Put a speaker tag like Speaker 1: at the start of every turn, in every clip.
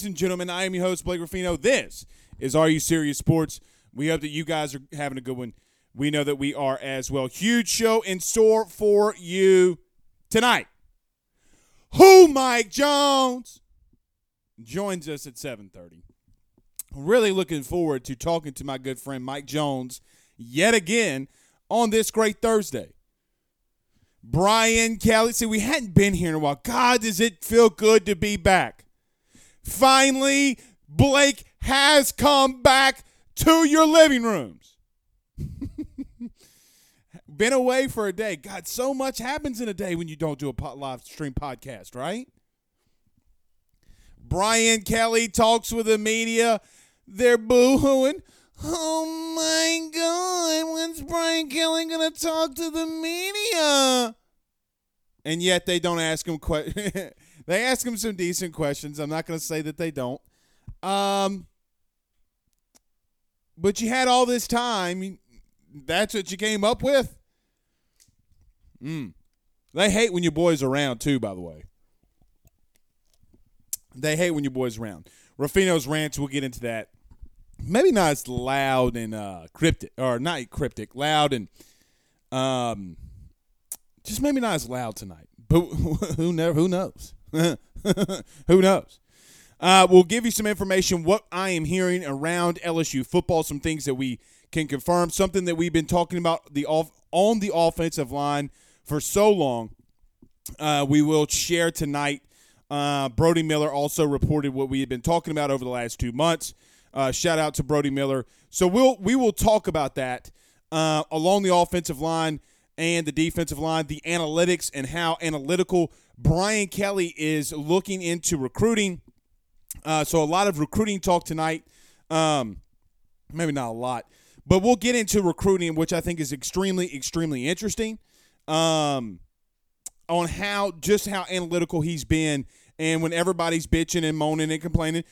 Speaker 1: Ladies and gentlemen. I am your host, Blake Ruffino. This is Are You Serious Sports. We hope that you guys are having a good one. We know that we are as well. Huge show in store for you tonight. Who Mike Jones joins us at 7:30. Really looking forward to talking to my good friend Mike Jones yet again on this great Thursday. Brian Kelly. See, we hadn't been here in a while. God, does it feel good to be back? Finally, Blake has come back to your living rooms. been away for a day. God, so much happens in a day when you don't do a live stream podcast, right? Brian Kelly talks with the media. They're boo-hooing. Oh my God, when's Brian Kelly going to talk to the media? And yet they don't ask him que- they ask him some decent questions. I'm not going to say that they don't. Um, but you had all this time. That's what you came up with. Mm. They hate when your boys around too. By the way, they hate when your boys around. Ruffino's rants. We'll get into that maybe not as loud and uh, cryptic, or not cryptic, loud and um, just maybe not as loud tonight. But who never? Who knows? who knows? Uh, we'll give you some information what I am hearing around LSU football, some things that we can confirm, something that we've been talking about the off on the offensive line for so long. Uh, we will share tonight. Uh, Brody Miller also reported what we had been talking about over the last two months. Uh, shout out to Brody Miller. So we'll we will talk about that uh, along the offensive line and the defensive line, the analytics and how analytical Brian Kelly is looking into recruiting. Uh, so a lot of recruiting talk tonight. Um, maybe not a lot, but we'll get into recruiting, which I think is extremely, extremely interesting. Um, on how just how analytical he's been, and when everybody's bitching and moaning and complaining,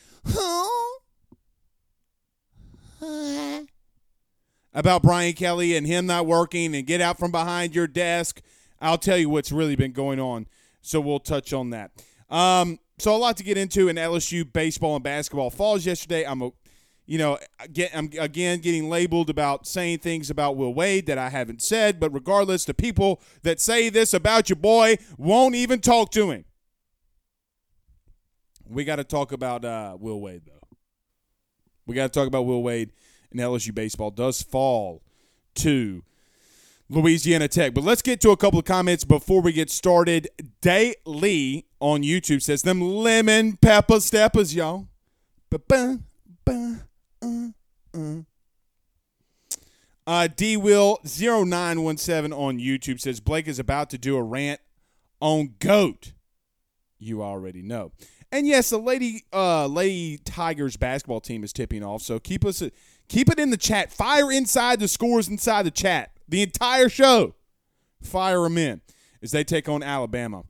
Speaker 1: about Brian Kelly and him not working and get out from behind your desk. I'll tell you what's really been going on. So we'll touch on that. Um, so a lot to get into in LSU baseball and basketball falls yesterday. I'm a you know, get, I'm again getting labeled about saying things about Will Wade that I haven't said, but regardless, the people that say this about your boy won't even talk to him. We got to talk about uh, Will Wade, though. We got to talk about Will Wade and LSU baseball does fall to Louisiana Tech. But let's get to a couple of comments before we get started. Day Lee on YouTube says, Them lemon pepper steppers, y'all. Uh, D Will 0917 on YouTube says Blake is about to do a rant on GOAT. you already know. And yes, the lady uh, Lady Tigers basketball team is tipping off. So keep us keep it in the chat. Fire inside the scores inside the chat. The entire show. Fire them in as they take on Alabama.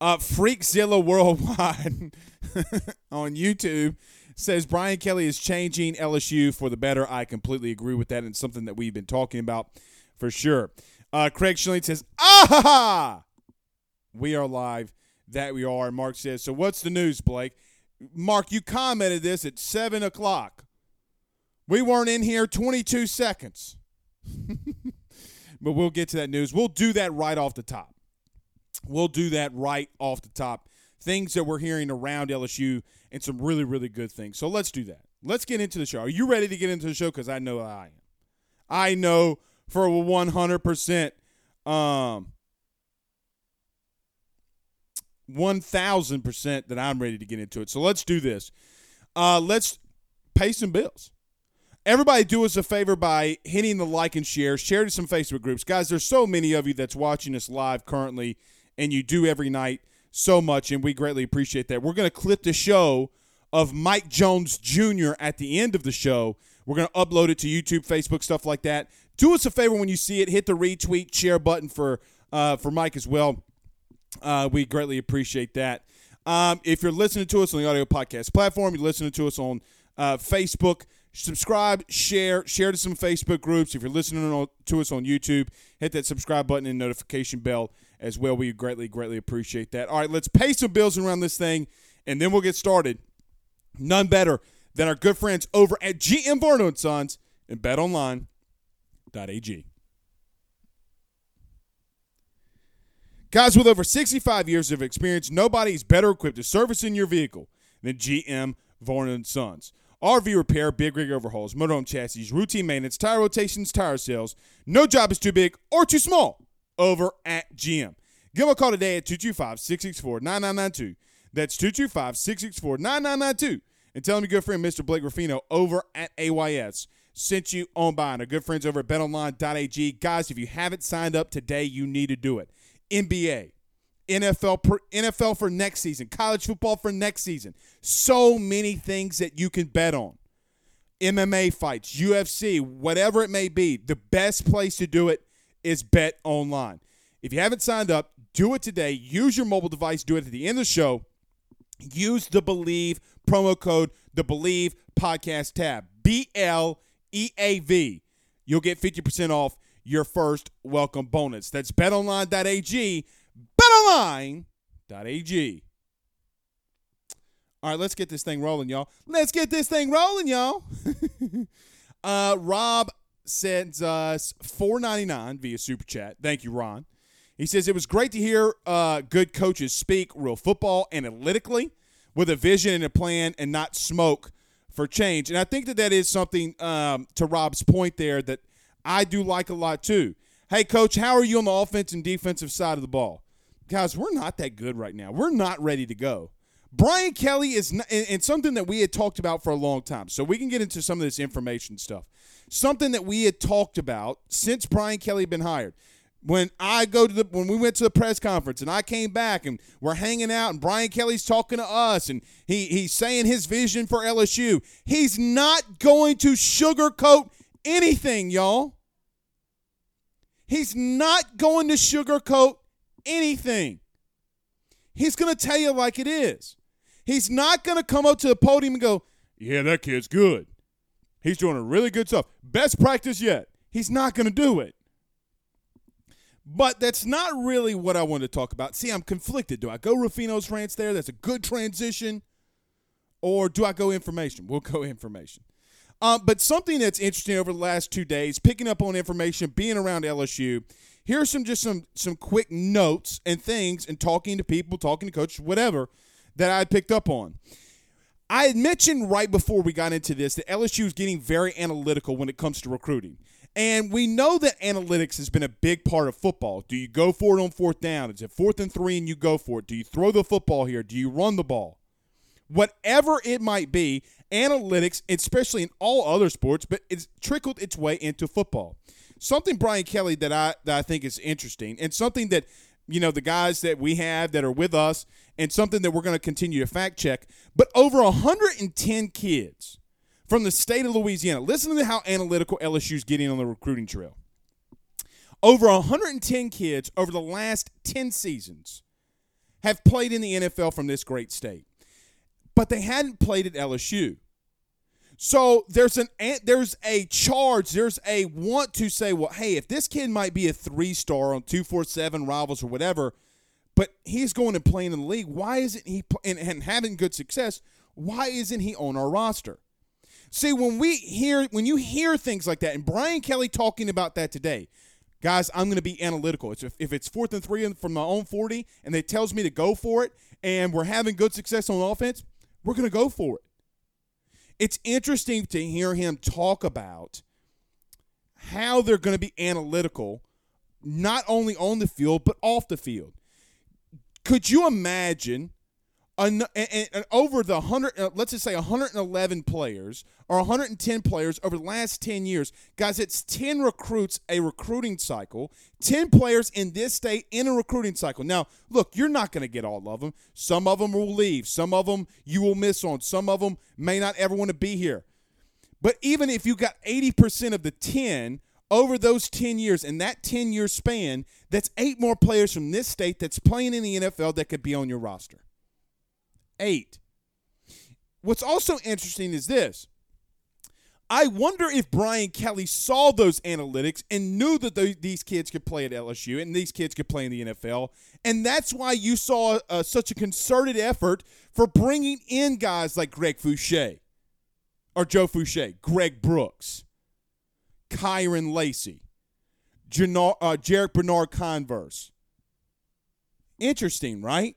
Speaker 1: Uh, Freakzilla Worldwide on YouTube says Brian Kelly is changing LSU for the better. I completely agree with that, and something that we've been talking about for sure. Uh, Craig Schilling says, "Ah, ha ha, we are live. That we are." Mark says, "So what's the news, Blake?" Mark, you commented this at seven o'clock. We weren't in here 22 seconds, but we'll get to that news. We'll do that right off the top. We'll do that right off the top. Things that we're hearing around LSU and some really, really good things. So let's do that. Let's get into the show. Are you ready to get into the show? Because I know I am. I know for 100%, um, 1000% that I'm ready to get into it. So let's do this. Uh, let's pay some bills. Everybody, do us a favor by hitting the like and share. Share to some Facebook groups. Guys, there's so many of you that's watching us live currently, and you do every night so much, and we greatly appreciate that. We're going to clip the show of Mike Jones Jr. at the end of the show. We're going to upload it to YouTube, Facebook, stuff like that. Do us a favor when you see it, hit the retweet, share button for uh, for Mike as well. Uh, we greatly appreciate that. Um, if you're listening to us on the audio podcast platform, you're listening to us on uh, Facebook, subscribe, share, share to some Facebook groups. If you're listening to us on YouTube, hit that subscribe button and notification bell as well. We greatly, greatly appreciate that. All right, let's pay some bills around this thing, and then we'll get started. None better than our good friends over at GM Varno and Sons and BetOnline.ag. Guys with over 65 years of experience, nobody is better equipped to service in your vehicle than GM Varno and Sons. RV repair, big rig overhauls, motorhome chassis, routine maintenance, tire rotations, tire sales. No job is too big or too small over at GM. Give them a call today at 225 664 9992. That's 225 664 9992. And tell them your good friend, Mr. Blake Ruffino, over at AYS sent you on by. And our good friends over at betonline.ag. Guys, if you haven't signed up today, you need to do it. NBA, NFL, per, NFL for next season, college football for next season. So many things that you can bet on. MMA fights, UFC, whatever it may be. The best place to do it is Bet Online. If you haven't signed up, do it today. Use your mobile device. Do it at the end of the show. Use the Bleav promo code, the Bleav podcast tab. B L E A V. You'll get 50% off your first welcome bonus. That's betonline.ag. Betonline.ag. All right, let's get this thing rolling, y'all. Let's get this thing rolling, y'all. uh, Rob sends us four ninety nine via super chat. Thank you, Ron. He says it was great to hear uh, good coaches speak real football analytically with a vision and a plan, and not smoke for change. And I think that that is something um, to Rob's point there that I do like a lot too. Hey, coach, how are you on the offense and defensive side of the ball? Guys, we're not that good right now. We're not ready to go. Brian Kelly is, not, and something that we had talked about for a long time. So we can get into some of this information stuff something that we had talked about since Brian Kelly had been hired. When I go to the when we went to the press conference and I came back and we're hanging out and Brian Kelly's talking to us and he he's saying his vision for LSU. He's not going to sugarcoat anything, y'all. He's not going to sugarcoat anything. He's going to tell you like it is. He's not going to come up to the podium and go, "Yeah, that kid's good." He's doing a really good stuff. Best practice yet. He's not going to do it. But that's not really what I want to talk about. See, I'm conflicted. Do I go Ruffino's rants there? That's a good transition. Or do I go information? We'll go information. Um, but something that's interesting over the last two days, picking up on information, being around LSU. Here's some just some some quick notes and things, and talking to people, talking to coaches, whatever that I picked up on. I had mentioned right before we got into this that LSU is getting very analytical when it comes to recruiting. And we know that analytics has been a big part of football. Do you go for it on fourth down? Is it fourth and three and you go for it? Do you throw the football here? Do you run the ball? Whatever it might be, analytics, especially in all other sports, but it's trickled its way into football. Something Brian Kelly that I that I think is interesting, and something that you know, the guys that we have that are with us and something that we're going to continue to fact check. But over 110 kids from the state of Louisiana, listen to how analytical LSU's getting on the recruiting trail. Over 110 kids over the last 10 seasons have played in the NFL from this great state, but they hadn't played at LSU. So there's an there's a charge, there's a want to say, well, hey, if this kid might be a three star on two four seven rivals or whatever, but he's going and playing in the league, why isn't he and, and having good success? Why isn't he on our roster? See, when we hear when you hear things like that, and Brian Kelly talking about that today, guys, I'm going to be analytical. It's if, if it's fourth and three from my own 40, and they tells me to go for it, and we're having good success on offense, we're going to go for it it's interesting to hear him talk about how they're going to be analytical, not only on the field, but off the field. Could you imagine and, over the 100 uh, let's just say 111 players or 110 players over the last 10 years. Guys it's 10 recruits a recruiting cycle 10 players in this state in a recruiting cycle. Now look you're not going to get all of them some of them will leave. Some of them you will miss on. Some of them may not ever want to be here. But even if you got 80% of the 10 over those 10 years in that 10 year span that's eight more players from this state that's playing in the NFL that could be on your roster eight. What's also interesting is this. I wonder if Brian Kelly saw those analytics and knew that these kids could play at LSU and these kids could play in the NFL. And that's why you saw uh, such a concerted effort for bringing in guys like Greg Foucha or Joe Foucha, Greg Brooks, Kyren Lacy, uh, Jarrick Bernard Converse. Interesting, right?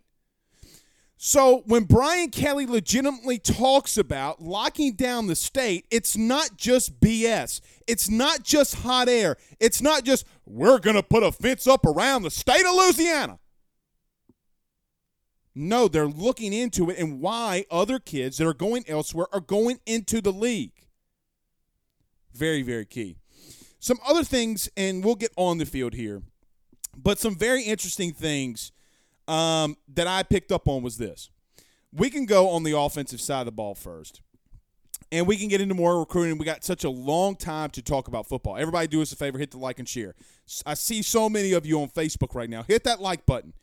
Speaker 1: So when Brian Kelly legitimately talks about locking down the state, it's not just BS. It's not just hot air. It's not just we're going to put a fence up around the state of Louisiana. No, they're looking into it and why other kids that are going elsewhere are going into the league. Very, very key. Some other things, and we'll get on the field here, but some very interesting things um, that I picked up on was this. We can go on the offensive side of the ball first. And we can get into more recruiting. We got such a long time to talk about football. Everybody do us a favor, hit the like and share. I see so many of you on Facebook right now. Hit that like button.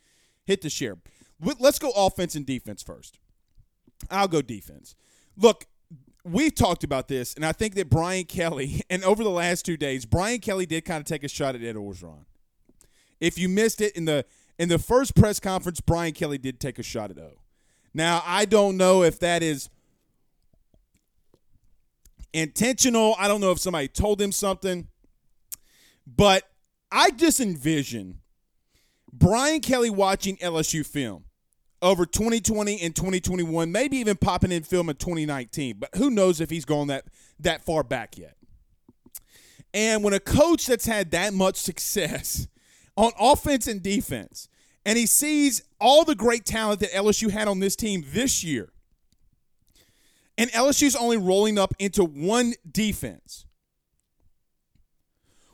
Speaker 1: Hit the share. Let's go offense and defense first. I'll go defense. Look, we've talked about this, and I think that Brian Kelly, and over the last two days, Brian Kelly did kind of take a shot at Ed Orgeron. If you missed it in the in the first press conference, Brian Kelly did take a shot at O. Now, I don't know if that is intentional. I don't know if somebody told him something. But I just envision Brian Kelly watching LSU film over 2020 and 2021, maybe even popping in film in 2019. But who knows if he's gone that that far back yet. And when a coach that's had that much success on offense and defense. And he sees all the great talent that LSU had on this team this year. And LSU's only rolling up into one defense.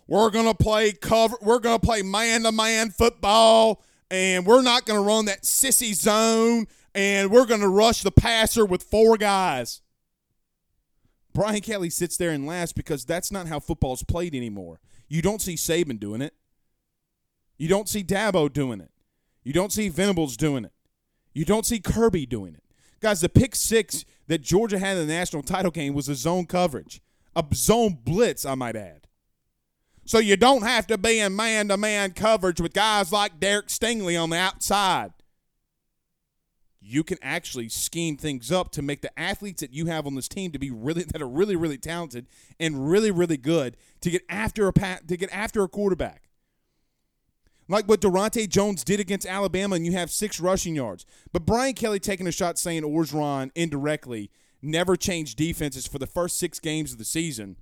Speaker 1: We're going to play cover we're going to play man-to-man football and we're not going to run that sissy zone and we're going to rush the passer with four guys. Brian Kelly sits there and laughs because that's not how football's played anymore. You don't see Saban doing it. You don't see Dabo doing it. You don't see Venables doing it. You don't see Kirby doing it. Guys, the pick six that Georgia had in the national title game was a zone coverage, a zone blitz, I might add. So you don't have to be in man to man coverage with guys like Derek Stingley on the outside. You can actually scheme things up to make the athletes that you have on this team to be really that are really really talented and really really good to get after a to get after a quarterback like what Daronte Jones did against Alabama, and you have six rushing yards. But Brian Kelly taking a shot saying Orgeron indirectly never changed defenses for the first six games of the season.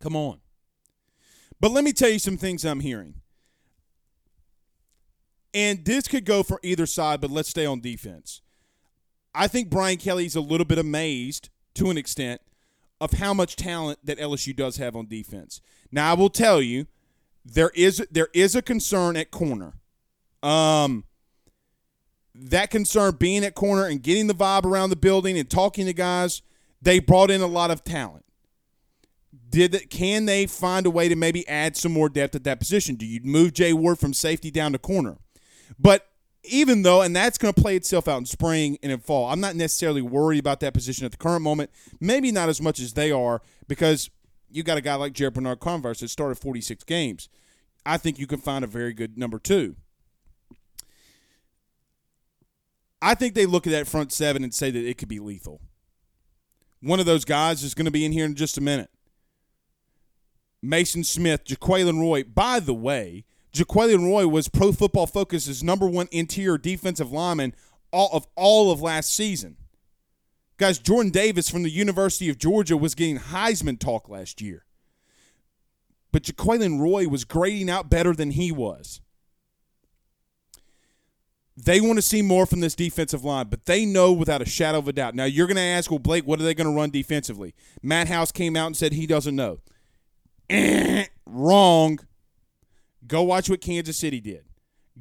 Speaker 1: Come on. But let me tell you some things I'm hearing. And this could go for either side, but let's stay on defense. I think Brian Kelly's a little bit amazed to an extent of how much talent that LSU does have on defense. Now, I will tell you, there is there is a concern at corner. Um, that concern being at corner and getting the vibe around the building and talking to guys, they brought in a lot of talent. Did it, can they find a way to maybe add some more depth at that position? Do you move Jay Ward from safety down to corner? But even though, and that's going to play itself out in spring and in fall, I'm not necessarily worried about that position at the current moment. Maybe not as much as they are because you got a guy like Jarrick Bernard-Converse that started 46 games. I think you can find a very good number two. I think they look at that front seven and say that it could be lethal. One of those guys is going to be in here in just a minute. Maason Smith, Jaquelin Roy. By the way, Jaquelin Roy was Pro Football Focus's number one interior defensive lineman all of all of last season. Guys, Jordan Davis from the University of Georgia was getting Heisman talk last year. But Jaquelin Roy was grading out better than he was. They want to see more from this defensive line, but they know without a shadow of a doubt. Now, you're going to ask, well, Blake, what are they going to run defensively? Matt House came out and said he doesn't know. Eh, wrong. Go watch what Kansas City did.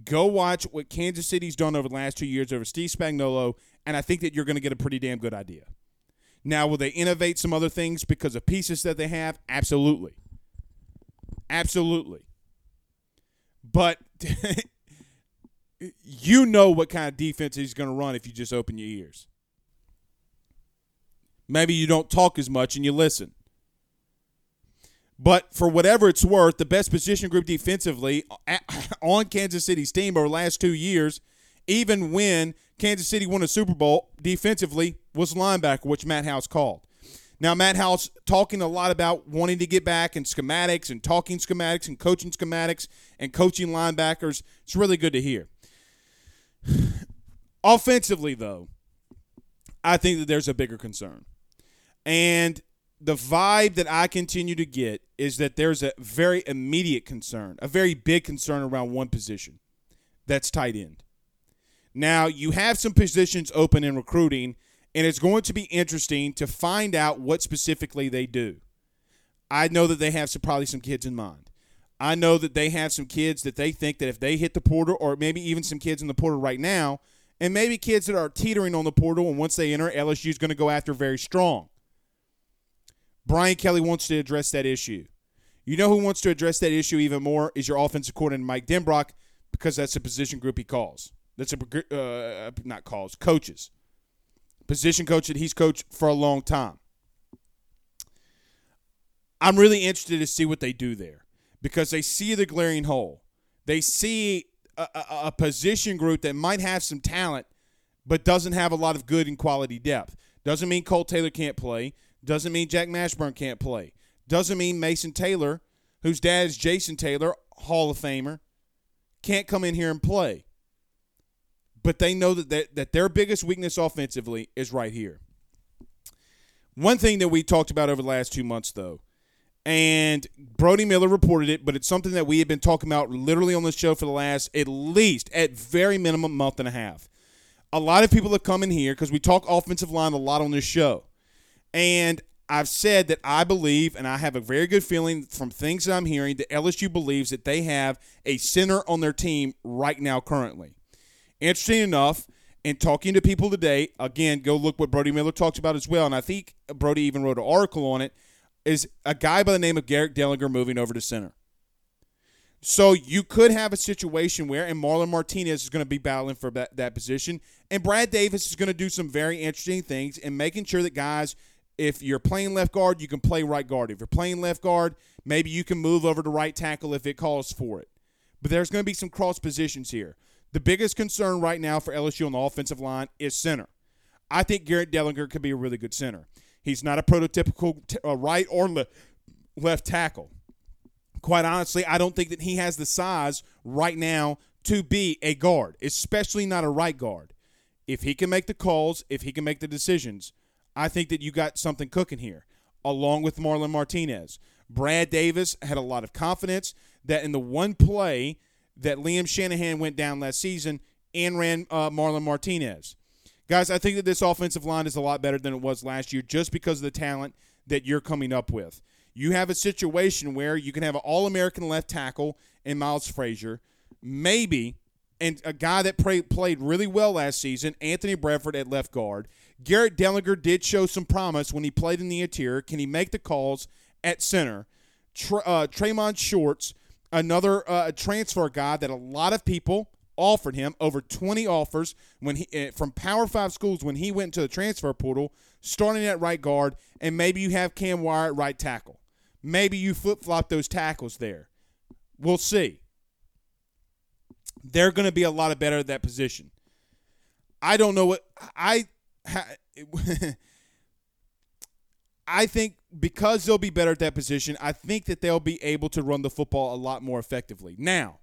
Speaker 1: Go watch what Kansas City's done over the last two years over Steve Spagnuolo, and I think that you're going to get a pretty damn good idea. Now, will they innovate some other things because of pieces that they have? Absolutely. Absolutely. But you know what kind of defense he's going to run if you just open your ears. Maybe you don't talk as much and you listen. But for whatever it's worth, the best position group defensively on Kansas City's team over the last two years, even when Kansas City won a Super Bowl defensively, was linebacker, which Matt House called. Now, Matt House talking a lot about wanting to get back and schematics and talking schematics and coaching schematics and coaching linebackers. It's really good to hear. Offensively, though, I think that there's a bigger concern. And the vibe that I continue to get is that there's a very immediate concern, a very big concern around one position that's tight end. Now, you have some positions open in recruiting, and it's going to be interesting to find out what specifically they do. I know that they have some, probably some kids in mind. I know that they have some kids that they think that if they hit the portal, or maybe even some kids in the portal right now, and maybe kids that are teetering on the portal, and once they enter, LSU is going to go after very strong. Brian Kelly wants to address that issue. You know who wants to address that issue even more is your offensive coordinator Mike Denbrock, because that's the position group he calls. That's a uh, not calls coaches, position coach that he's coached for a long time. I'm really interested to see what they do there because they see the glaring hole. They see a, a, a, position group that might have some talent, but doesn't have a lot of good and quality depth. Doesn't mean Cole Taylor can't play. Doesn't mean Jack Mashburn can't play. Doesn't mean Mason Taylor, whose dad is Jason Taylor, Hall of Famer, can't come in here and play. But they know that, that, that their biggest weakness offensively is right here. One thing that we talked about over the last two months, though, and Brody Miller reported it, but it's something that we have been talking about literally on the show for the last at least, at very minimum, month and a half. A lot of people have come in here because we talk offensive line a lot on this show. And I've said that I believe, and I have a very good feeling from things that I'm hearing, that LSU believes that they have a center on their team right now, currently. Interesting enough, in talking to people today, again, go look what Brody Miller talks about as well. And I think Brody even wrote an article on it is a guy by the name of Garrett Dellinger moving over to center. So you could have a situation where, and Marlon Martinez is going to be battling for that, that position, and Brad Davis is going to do some very interesting things in making sure that guys, if you're playing left guard, you can play right guard. If you're playing left guard, maybe you can move over to right tackle if it calls for it. But there's going to be some cross positions here. The biggest concern right now for LSU on the offensive line is center. I think Garrett Dellinger could be a really good center. He's not a prototypical t- uh, right or le- left tackle. Quite honestly, I don't think that he has the size right now to be a guard, especially not a right guard. If he can make the calls, if he can make the decisions, I think that you got something cooking here, along with Marlon Martinez. Brad Davis had a lot of confidence that in the one play that Liam Shanahan went down last season and ran uh, Marlon Martinez. Guys, I think that this offensive line is a lot better than it was last year just because of the talent that you're coming up with. You have a situation where you can have an All American left tackle in Miles Frazier, maybe and a guy that play, played really well last season, Anthony Bradford at left guard. Garrett Dellinger did show some promise when he played in the interior. Can he make the calls at center? Tr- uh, Shorts, another uh, transfer guy that a lot of people offered him over 20 offers when he uh, from Power Five schools when he went to the transfer portal, starting at right guard, and maybe you have Cam Wire at right tackle. Maybe you flip flop those tackles there. We'll see. They're going to be a lot of better at that position. I don't know what I. I think because they'll be better at that position, I think that they'll be able to run the football a lot more effectively. Now,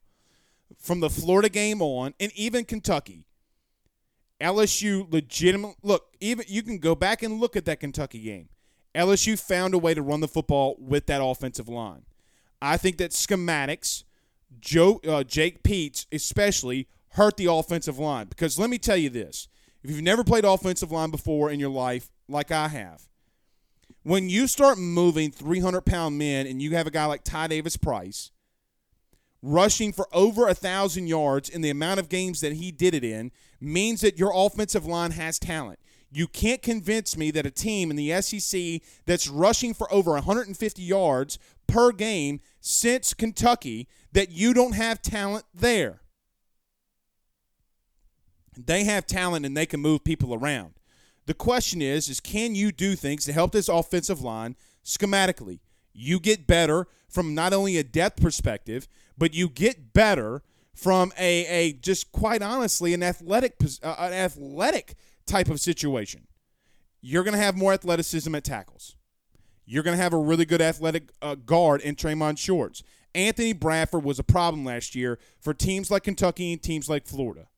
Speaker 1: from the Florida game on, and even Kentucky, LSU legitimate look, even you can go back and look at that Kentucky game. LSU found a way to run the football with that offensive line. I think that schematics, Joe uh, Jake Peetz especially hurt the offensive line because let me tell you this: if you've never played offensive line before in your life, like I have, when you start moving 300 pound men and you have a guy like Ty Davis Price rushing for over a thousand yards in the amount of games that he did it in, means that your offensive line has talent. You can't convince me that a team in the SEC that's rushing for over 150 yards per game since Kentucky that you don't have talent there. They have talent and they can move people around. The question is is can you do things to help this offensive line schematically? You get better from not only a depth perspective, but you get better from a, a just quite honestly an athletic uh, an athletic type of situation. You're going to have more athleticism at tackles. You're going to have a really good athletic uh, guard in Traymon Shorts. Anthony Bradford was a problem last year for teams like Kentucky and teams like Florida.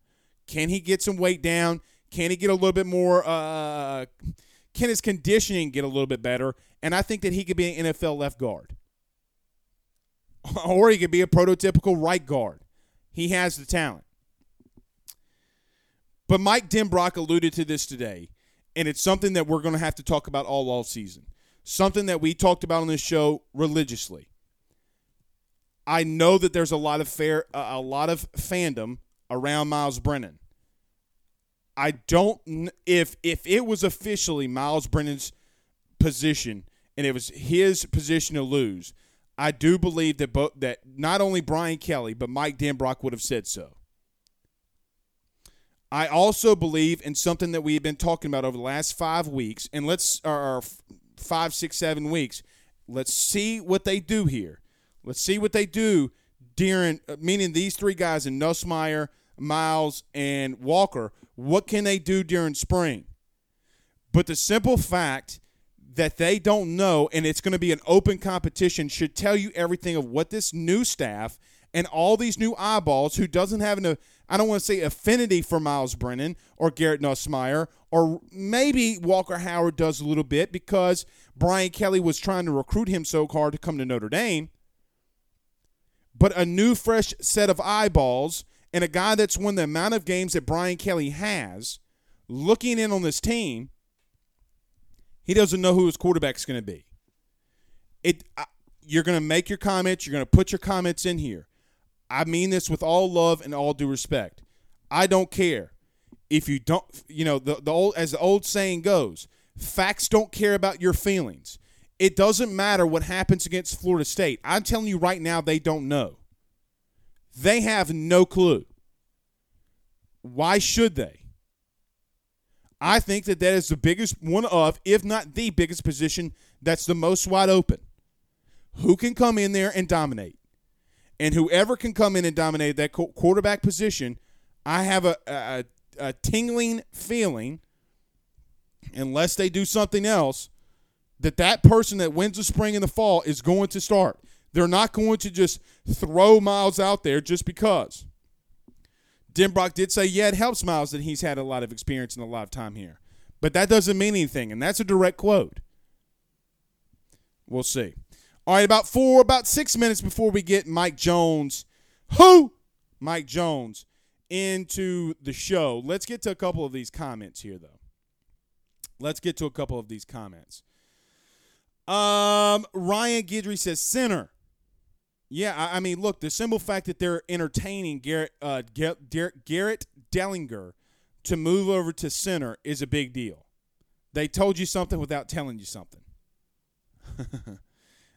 Speaker 1: Can he get some weight down? Can he get a little bit more? Uh, can his conditioning get a little bit better? And I think that he could be an NFL left guard, or he could be a prototypical right guard. He has the talent. But Mike Denbrock alluded to this today, and it's something that we're going to have to talk about all off season. Something that we talked about on this show religiously. I know that there's a lot of fair, uh, a lot of fandom around Myles Brennan. I don't if if it was officially Myles Brennan's position and it was his position to lose, I do believe that both that not only Brian Kelly but Mike Denbrock would have said so. I also believe in something that we've been talking about over the last five weeks, and let's or five, six, seven weeks. Let's see what they do here. Let's see what they do during, uh, meaning these three guys in Nussmeier, Myles, and Walker. What can they do during spring? But the simple fact that they don't know, and it's going to be an open competition, should tell you everything of what this new staff and all these new eyeballs who doesn't have an I don't want to say affinity for Myles Brennan or Garrett Nussmeier, or maybe Walker Howard does a little bit because Brian Kelly was trying to recruit him so hard to come to Notre Dame. But a new, fresh set of eyeballs and a guy that's won the amount of games that Brian Kelly has looking in on this team, he doesn't know who his quarterback's going to be. It, you're going to make your comments. You're going to put your comments in here. I mean this with all love and all due respect. I don't care if you don't. You know the the old as the old saying goes, facts don't care about your feelings. It doesn't matter what happens against Florida State. I'm telling you right now, they don't know. They have no clue. Why should they? I think that that is the biggest one of, if not the biggest position that's the most wide open. Who can come in there and dominate? And whoever can come in and dominate that quarterback position, I have a, a, a tingling feeling, unless they do something else, that that person that wins the spring and the fall is going to start. They're not going to just throw Myles out there just because. Denbrock did say, yeah, it helps Myles that he's had a lot of experience and a lot of time here. But that doesn't mean anything, and that's a direct quote. We'll see. All right, about four, about six minutes before we get Mike Jones, who? Mike Jones into the show. Let's get to a couple of these comments here, though. Let's get to a couple of these comments. Um, Ryan Gidry says center. Yeah, I, I mean, look, the simple fact that they're entertaining Garrett uh, Garrett, Dellinger to move over to center is a big deal. They told you something without telling you something.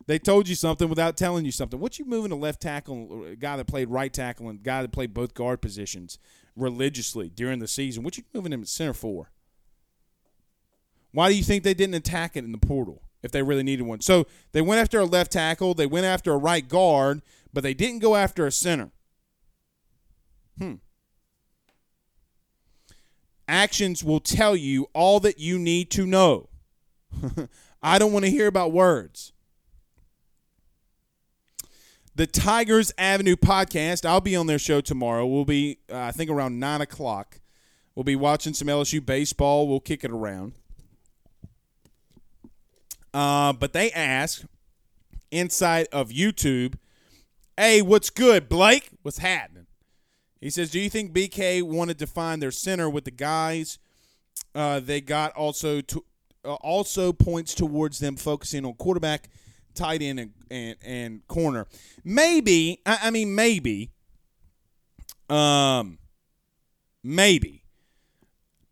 Speaker 1: they told you something without telling you something. What you moving to left tackle, a guy that played right tackle and a guy that played both guard positions religiously during the season? What you moving him at center for? Why do you think they didn't attack it in the portal if they really needed one? So they went after a left tackle, they went after a right guard, but they didn't go after a center. Hmm. Actions will tell you all that you need to know. I don't want to hear about words. The Tigers Avenue podcast, I'll be on their show tomorrow. We'll be, uh, I think, around 9 o'clock. We'll be watching some LSU baseball. We'll kick it around. Uh, but they asked inside of YouTube, hey, what's good, Blake? What's happening? He says, do you think BK wanted to find their center with the guys uh, they got also to, uh, also points towards them focusing on quarterback, tight end, and, and, and corner. Maybe, I, I mean, maybe, um, maybe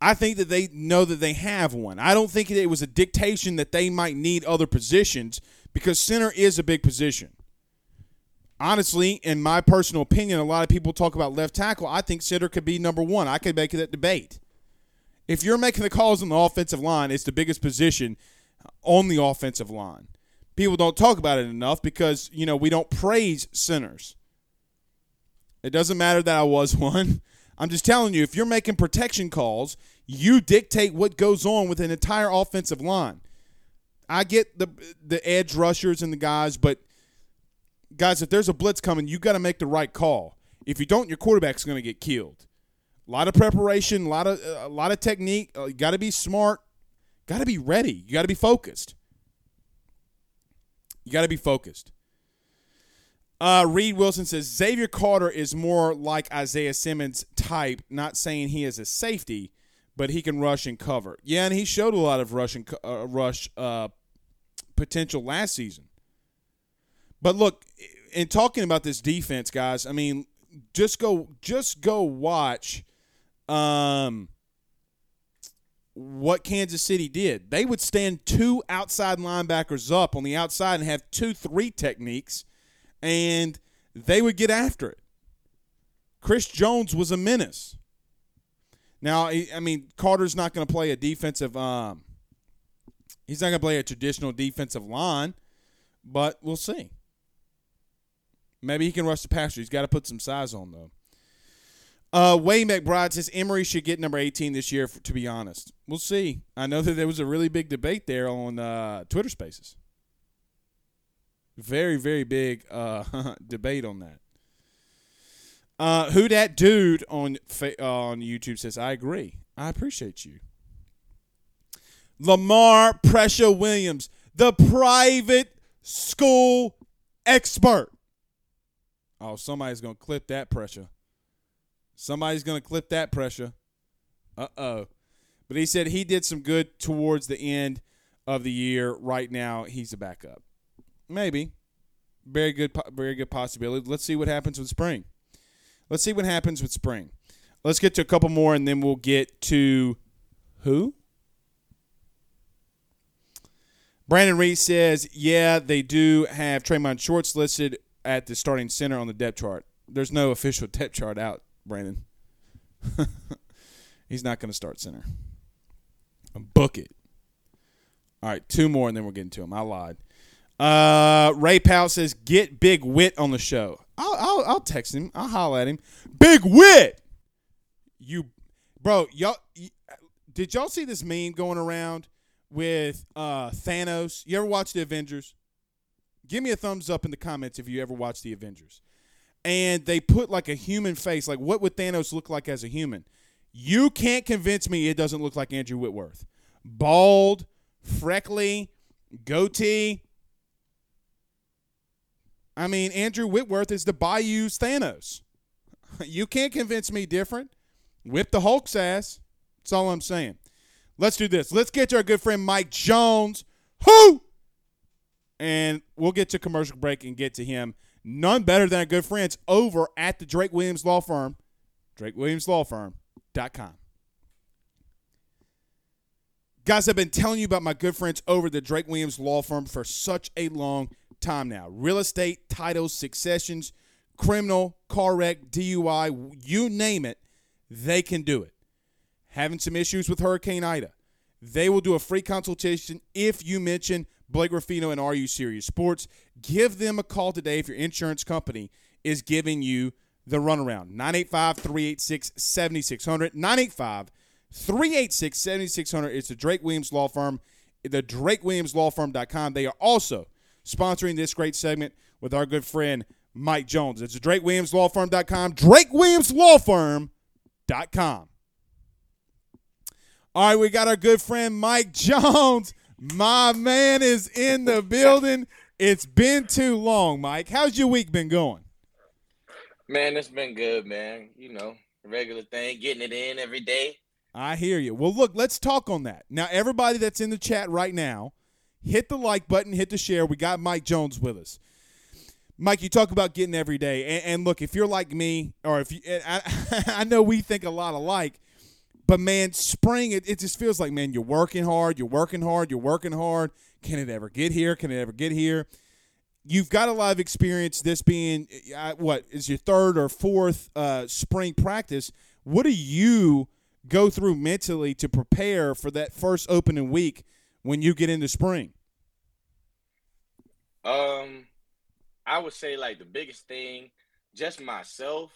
Speaker 1: I think that they know that they have one. I don't think it was a dictation that they might need other positions because center is a big position. Honestly, in my personal opinion, a lot of people talk about left tackle. I think center could be number one. I could make that debate. If you're making the calls on the offensive line, it's the biggest position on the offensive line. People don't talk about it enough because, you know, we don't praise centers. It doesn't matter that I was one. I'm just telling you, if you're making protection calls, you dictate what goes on with an entire offensive line. I get the the edge rushers and the guys, but guys, if there's a blitz coming, you got to make the right call. If you don't, your quarterback's going to get killed. A lot of preparation, a lot of a lot of technique. Uh, you got to be smart. Got to be ready. You got to be focused. You got to be focused. Uh, Reed Wilson says Xavier Carter is more like Isaiah Simmons type. Not saying he is a safety, but he can rush and cover. Yeah, and he showed a lot of rush and uh, rush uh, potential last season. But look, in talking about this defense, guys, I mean, just go just go watch um, what Kansas City did. They would stand two outside linebackers up on the outside and have two three techniques and they would get after it. Chris Jones was a menace. Now, I mean, Carter's not going to play a defensive. Um, he's not going to play a traditional defensive line, but we'll see. Maybe he can rush the passer. He's got to put some size on though. Uh, Wayne McBride says Emory should get number 18 this year. For, to be honest, we'll see. I know that there was a really big debate there on uh, Twitter Spaces. Very, very big uh, debate on that. Uh, who that dude on uh, on YouTube says, I agree. I appreciate you. Lamar Pressure Williams, the private school expert. Oh, somebody's going to clip that pressure. Somebody's going to clip that pressure. Uh oh. But he said he did some good towards the end of the year. Right now, he's a backup. Maybe. Very good, very good possibility. Let's see what happens with spring. Let's see what happens with spring. Let's get to a couple more, and then we'll get to who? Brandon Reese says, "Yeah, they do have Traymon Shorts listed at the starting center on the depth chart. There's no official depth chart out, Brandon. He's not going to start center. Book it. All right, two more, and then we're getting to him. I lied. Uh, Ray Powell says, "Get Big Wit on the show." I'll, I'll, I'll text him. I'll holler at him. Big Wit, you, bro, y'all. did y'all see this meme going around with uh, Thanos? You ever watch the Avengers? Give me a thumbs up in the comments if you ever watch the Avengers. And they put like a human face. Like, what would Thanos look like as a human? You can't convince me it doesn't look like Andrew Whitworth. Bald, freckly, goatee I mean, Andrew Whitworth is the Bayou's Thanos. You can't convince me different. Whip the Hulk's ass. That's all I'm saying. Let's do this. Let's get to our good friend Mike Jones. Who? And we'll get to commercial break and get to him None better than our good friends over at the Drake Williams Law Firm, drakewilliamslawfirm.com. Guys, I've been telling you about my good friends over at the Drake Williams Law Firm for such a long time now. Real estate, titles, successions, criminal, car wreck, DUI, you name it, they can do it. Having some issues with Hurricane Ida. They will do a free consultation if you mention Blake Ruffino and Are You Serious Sports. Give them a call today if your insurance company is giving you the runaround. 985 386 7600. 985 386 7600. It's the Drake Williams Law Firm, the drakewilliamslawfirm.com. They are also sponsoring this great segment with our good friend Mike Jones. It's drakewilliamslawfirm.com, drakewilliamslawfirm.com. All right, we got our good friend Mike Jones. My man is in the building. It's been too long, Mike. How's your week been going?
Speaker 2: Man, it's been good, man. You know, regular thing, getting it in every day.
Speaker 1: I hear you. Well, look, let's talk on that. Now, everybody that's in the chat right now, hit the like button, hit the share. We got Mike Jones with us. Mike, you talk about getting every day, and, and look, if you're like me, or if you, I, I know we think a lot alike, but man, spring it, it just feels like man, you're working hard, you're working hard, you're working hard. Can it ever get here? Can it ever get here? You've got a lot of experience. This being uh, what is your third or fourth uh, spring practice? What do you go through mentally to prepare for that first opening week when you get into spring?
Speaker 2: Um, I would say like the biggest thing, just myself.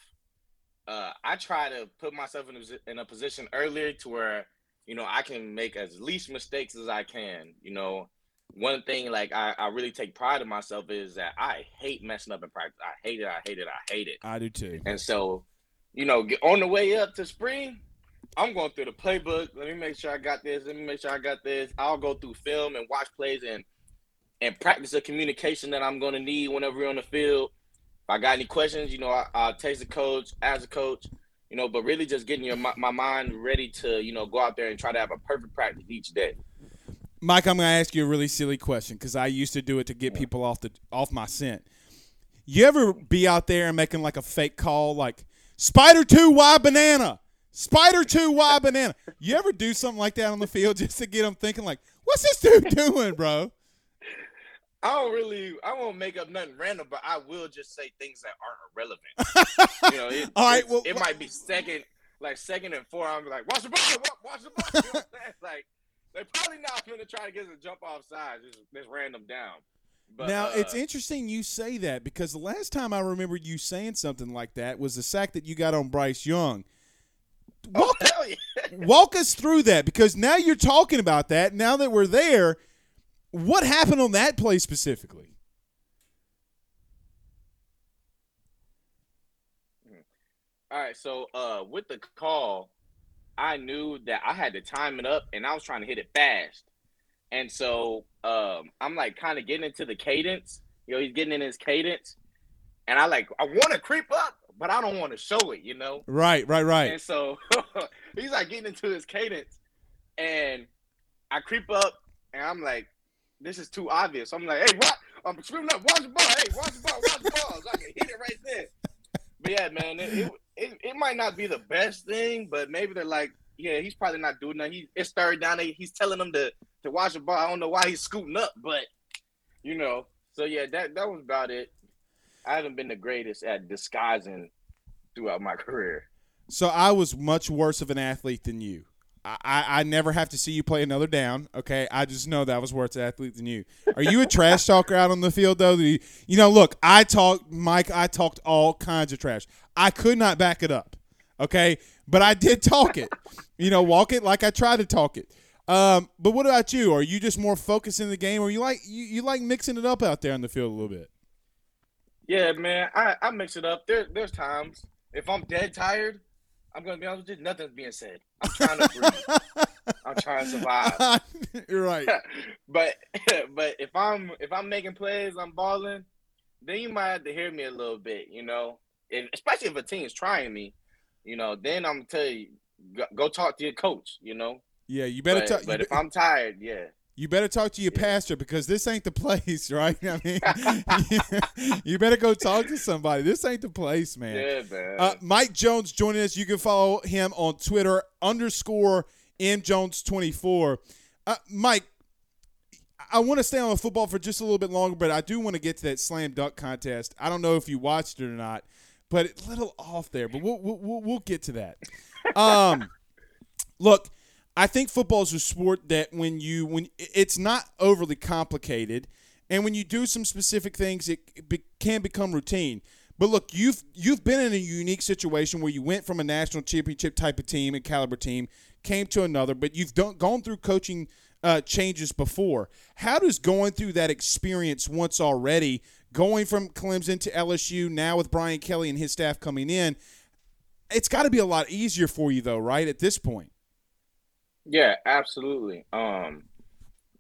Speaker 2: Uh, I try to put myself in a, in a position earlier to where you know I can make as least mistakes as I can. You know, one thing like I, I really take pride in myself is that I hate messing up in practice. I hate it. I hate it. I hate it.
Speaker 1: I do too.
Speaker 2: And so, you know, on the way up to spring, I'm going through the playbook. Let me make sure I got this. Let me make sure I got this. I'll go through film and watch plays and and practice the communication that I'm going to need whenever we're on the field. If I got any questions, you know, I, will text the coach, as a coach, you know, but really just getting your my, my mind ready to, you know, go out there and try to have a perfect practice each day.
Speaker 1: Mike, I'm going to ask you a really silly question because I used to do it to get people off the off my scent. You ever be out there and making like a fake call, like Spider Two Y Banana, Spider Two Y Banana? You ever do something like that on the field just to get them thinking, like, what's this dude doing, bro?
Speaker 2: I don't really, I won't make up nothing random, but I will just say things that aren't irrelevant. you know, it, all right, well, it might be second, like second and four. I'm like, watch the ball, watch the ball. You know like they're probably not going to try to get a jump off sides, just, just random down.
Speaker 1: But, now uh, it's interesting you say that because the last time I remember you saying something like that was the sack that you got on Bryce Young.
Speaker 2: Oh, walk, oh, yeah.
Speaker 1: walk us through that because now you're talking about that. Now that we're there, what happened on that play specifically?
Speaker 2: All right, so uh, with the call, I knew that I had to time it up, and I was trying to hit it fast, and so um, I'm like kind of getting into the cadence. You know, he's getting in his cadence, and I like I want to creep up, but I don't want to show it. You know,
Speaker 1: right, right, right.
Speaker 2: And so he's like getting into his cadence, and I creep up, and I'm like, this is too obvious. I'm like, hey, what? I'm screaming up, watch the ball. Hey, watch the ball, watch the ball. So I can hit it right there. But yeah, man, it, it, it, it, might not be the best thing, but maybe they're like, yeah, he's probably not doing that. He it's third down. He's telling them to to watch the ball. I don't know why he's scooting up, but you know. So yeah, that that was about it. I haven't been the greatest at disguising throughout my career.
Speaker 1: So I was much worse of an athlete than you. I, I never have to see you play another down. Okay, I just know that I was worse athlete than you. Are you a trash talker out on the field though? You, you know, look, I talked, Mike. I talked all kinds of trash. I could not back it up. Okay, but I did talk it. you know, walk it like I tried to talk it. Um, but what about you? Are you just more focused in the game, or you like you, you like mixing it up out there on the field a little bit?
Speaker 2: Yeah, man, I, I mix it up. There, there's times if I'm dead tired, I'm gonna be honest with you, nothing's being said. I'm trying to breathe. I'm trying to survive.
Speaker 1: You're right.
Speaker 2: but but if I'm if I'm making plays, I'm balling, then you might have to hear me a little bit, you know. If, especially if a team's trying me, you know, then I'm gonna tell you go, go, talk to your coach, you know.
Speaker 1: Yeah, you better
Speaker 2: but,
Speaker 1: talk.
Speaker 2: But if I'm tired, yeah.
Speaker 1: You better talk to your pastor because this ain't the place, right? I mean, you better go talk to somebody. This ain't the place, man.
Speaker 2: Yeah, man.
Speaker 1: Uh, Mike Jones joining us. You can follow him on Twitter underscore mjones24. Uh, Mike, I want to stay on the football for just a little bit longer, but I do want to get to that slam dunk contest. I don't know if you watched it or not, but a little off there. But we'll we'll, we'll get to that. Um, look, I think football is a sport that when you when it's not overly complicated, and when you do some specific things, it be, can become routine. But look, you've you've been in a unique situation where you went from a national championship type of team and caliber team, came to another, but you've done, gone through coaching uh, changes before. How does going through that experience once already, going from Clemson to LSU, now with Brian Kelly and his staff coming in, it's got to be a lot easier for you though, right? At this point.
Speaker 2: Yeah, absolutely. Um,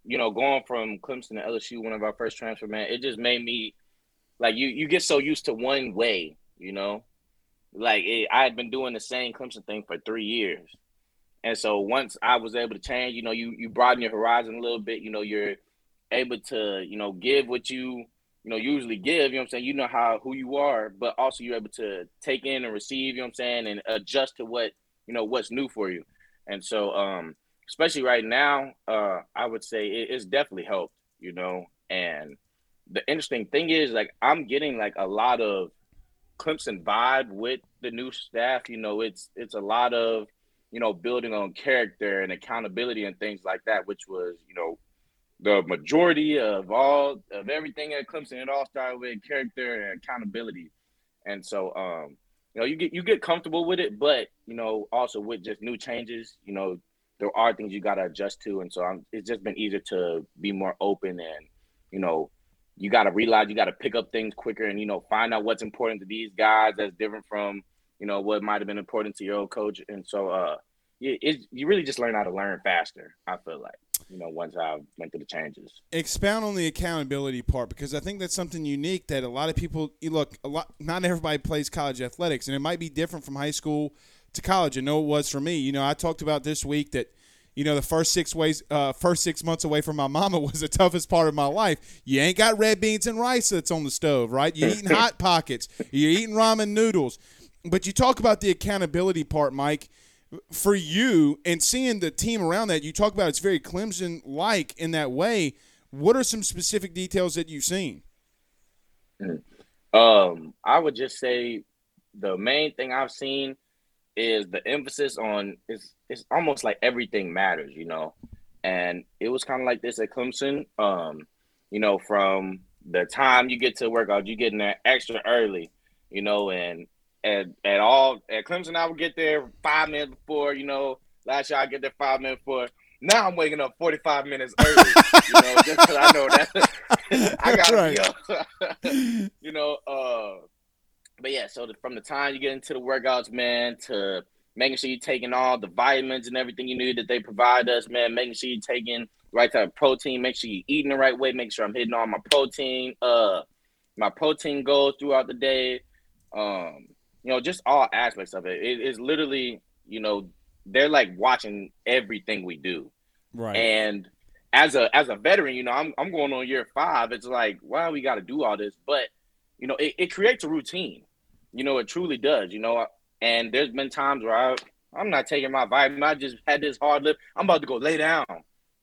Speaker 2: you know, going from Clemson to LSU, one of our first transfer, man, it just made me like you. You get so used to one way, you know. Like it, I had been doing the same Clemson thing for three years, and so once I was able to change, you know, you you broaden your horizon a little bit. You know, you're able to you know give what you you know usually give. You know I'm saying? You know how who you are, but also you're able to take in and receive. You know what I'm saying, and adjust to what you know what's new for you. And so, um, especially right now, uh, I would say it, it's definitely helped, you know. And the interesting thing is, like, I'm getting like a lot of Clemson vibe with the new staff. You know, it's it's a lot of you know building on character and accountability and things like that, which was you know the majority of all of everything at Clemson. It all started with character and accountability. And so, um, you know, you get you get comfortable with it, but you know, also with just new changes, you know, there are things you got to adjust to, and so I'm, it's just been easier to be more open and you know, you got to realize you got to pick up things quicker and you know find out what's important to these guys that's different from you know what might have been important to your old coach, and so uh, it, it you really just learn how to learn faster. I feel like you know, once I went through the changes.
Speaker 1: Expound on the accountability part because I think that's something unique that a lot of people look. A lot, not everybody plays college athletics, and it might be different from high school to college. I know it was for me. You know, I talked about this week that. You know, the first six ways, uh, first six months away from my mama was the toughest part of my life. You ain't got red beans and rice that's on the stove, right? You're eating hot pockets. You're eating ramen noodles. But you talk about the accountability part, Mike for you and seeing the team around that, you talk about it's very Clemson like in that way. What are some specific details that you've seen?
Speaker 2: Um, I would just say the main thing I've seen is the emphasis on it's it's almost like everything matters, you know. And it was kind of like this at Clemson. Um, you know, from the time you get to workout, you get in there extra early, you know, and at, at all at Clemson, I would get there five minutes before. You know, last year I get there five minutes before. Now I'm waking up 45 minutes early. you know, just because I know that I gotta right. be up. you know, uh, but yeah. So the, from the time you get into the workouts, man, to making sure you're taking all the vitamins and everything you need that they provide us, man. Making sure you're taking the right type of protein. Make sure you're eating the right way. Make sure I'm hitting all my protein, uh, my protein goals throughout the day. Um, you know, just all aspects of it. It is literally, you know, they're like watching everything we do.
Speaker 1: Right.
Speaker 2: And as a as a veteran, you know, I'm I'm going on year five. It's like, wow, we got to do all this, but you know, it, it creates a routine. You know, it truly does. You know, and there's been times where I I'm not taking my vitamin. I just had this hard lift. I'm about to go lay down.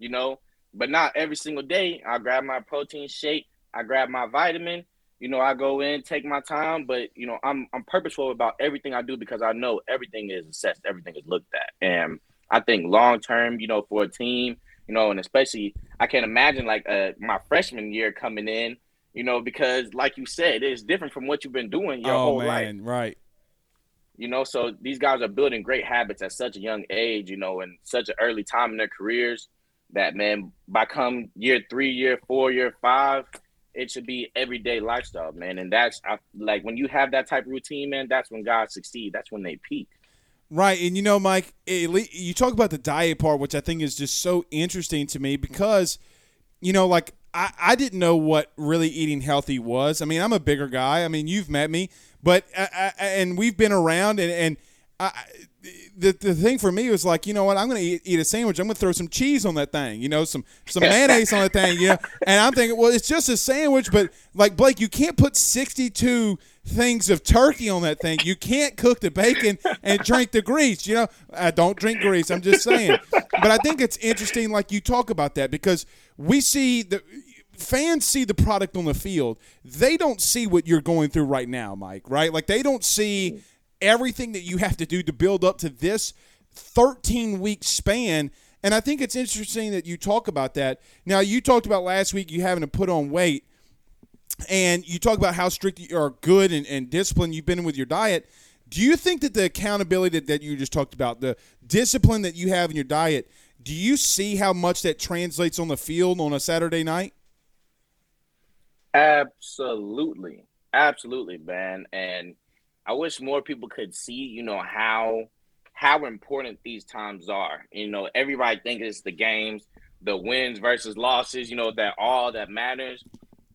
Speaker 2: You know, but not every single day. I grab my protein shake. I grab my vitamin you know, I go in, take my time, but you know, I'm I'm purposeful about everything I do because I know everything is assessed, everything is looked at, and I think long term, you know, for a team, you know, and especially I can't imagine like uh, my freshman year coming in, you know, because like you said, it's different from what you've been doing your
Speaker 1: oh,
Speaker 2: whole
Speaker 1: man,
Speaker 2: life,
Speaker 1: right?
Speaker 2: You know, so these guys are building great habits at such a young age, you know, and such an early time in their careers. That man, by come year three, year four, year five, it should be everyday lifestyle, man. And that's I, like when you have that type of routine, man. That's when guys succeed. That's when they peak.
Speaker 1: Right, and you know, Mike, you talk about the diet part, which I think is just so interesting to me because, you know, like I, I didn't know what really eating healthy was. I mean, I'm a bigger guy. I mean, you've met me, but I, I, and we've been around, and, and I, the the thing for me was like, you know what? I'm going to eat, eat a sandwich. I'm going to throw some cheese on that thing. You know, some some mayonnaise on that thing. You know, and I'm thinking, well, it's just a sandwich, but like Blake, you can't put 62 things of turkey on that thing. You can't cook the bacon and drink the grease. You know, I don't drink grease. I'm just saying. But I think it's interesting, like you talk about that, because we see the fans see the product on the field. They don't see what you're going through right now, Mike. Right? Like they don't see everything that you have to do to build up to this 13 week span. And I think it's interesting that you talk about that. Now, you talked about last week you having to put on weight, and you talk about how strict you are good and, and disciplined you've been with your diet. Do you think that the accountability that, that you just talked about, the discipline that you have in your diet, do you see how much that translates on the field on a Saturday night?
Speaker 2: Absolutely. Absolutely, man. And I wish more people could see, you know, how how important these times are. You know, everybody thinks it's the games, the wins versus losses, you know, that all that matters.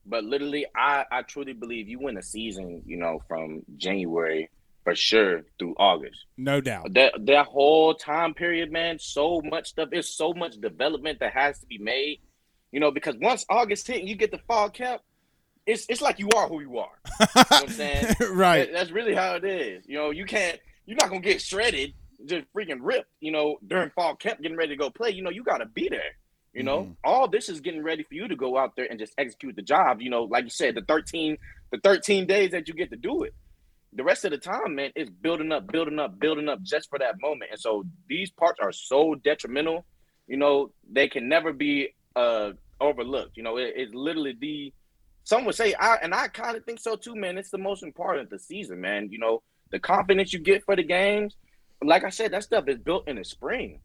Speaker 2: But literally, I, I truly believe you win a season, you know, from January for sure through August.
Speaker 1: No doubt.
Speaker 2: That that whole time period, man, so much stuff. There's so much development that has to be made. You know, because once August hit and you get the fall camp, it's it's like you are who you are. You know what I'm saying?
Speaker 1: right.
Speaker 2: That- that's really how it is. You know, you can't you're not gonna get shredded, just freaking ripped, you know, during fall camp getting ready to go play. You know, you gotta be there. You know,
Speaker 1: Mhm.
Speaker 2: all this is getting ready for you to go out there and just execute the job. You know, like you said, the 13, the 13 days that you get to do it. The rest of the time, man, is building up, building up, building up just for that moment. And so these parts are so detrimental, you know, they can never be uh overlooked. You know, it, it's literally the some would say I and I kind of think so too, man. It's the most important of the season, man. You know, the confidence you get for the games. Like I said, that stuff is built in the spring.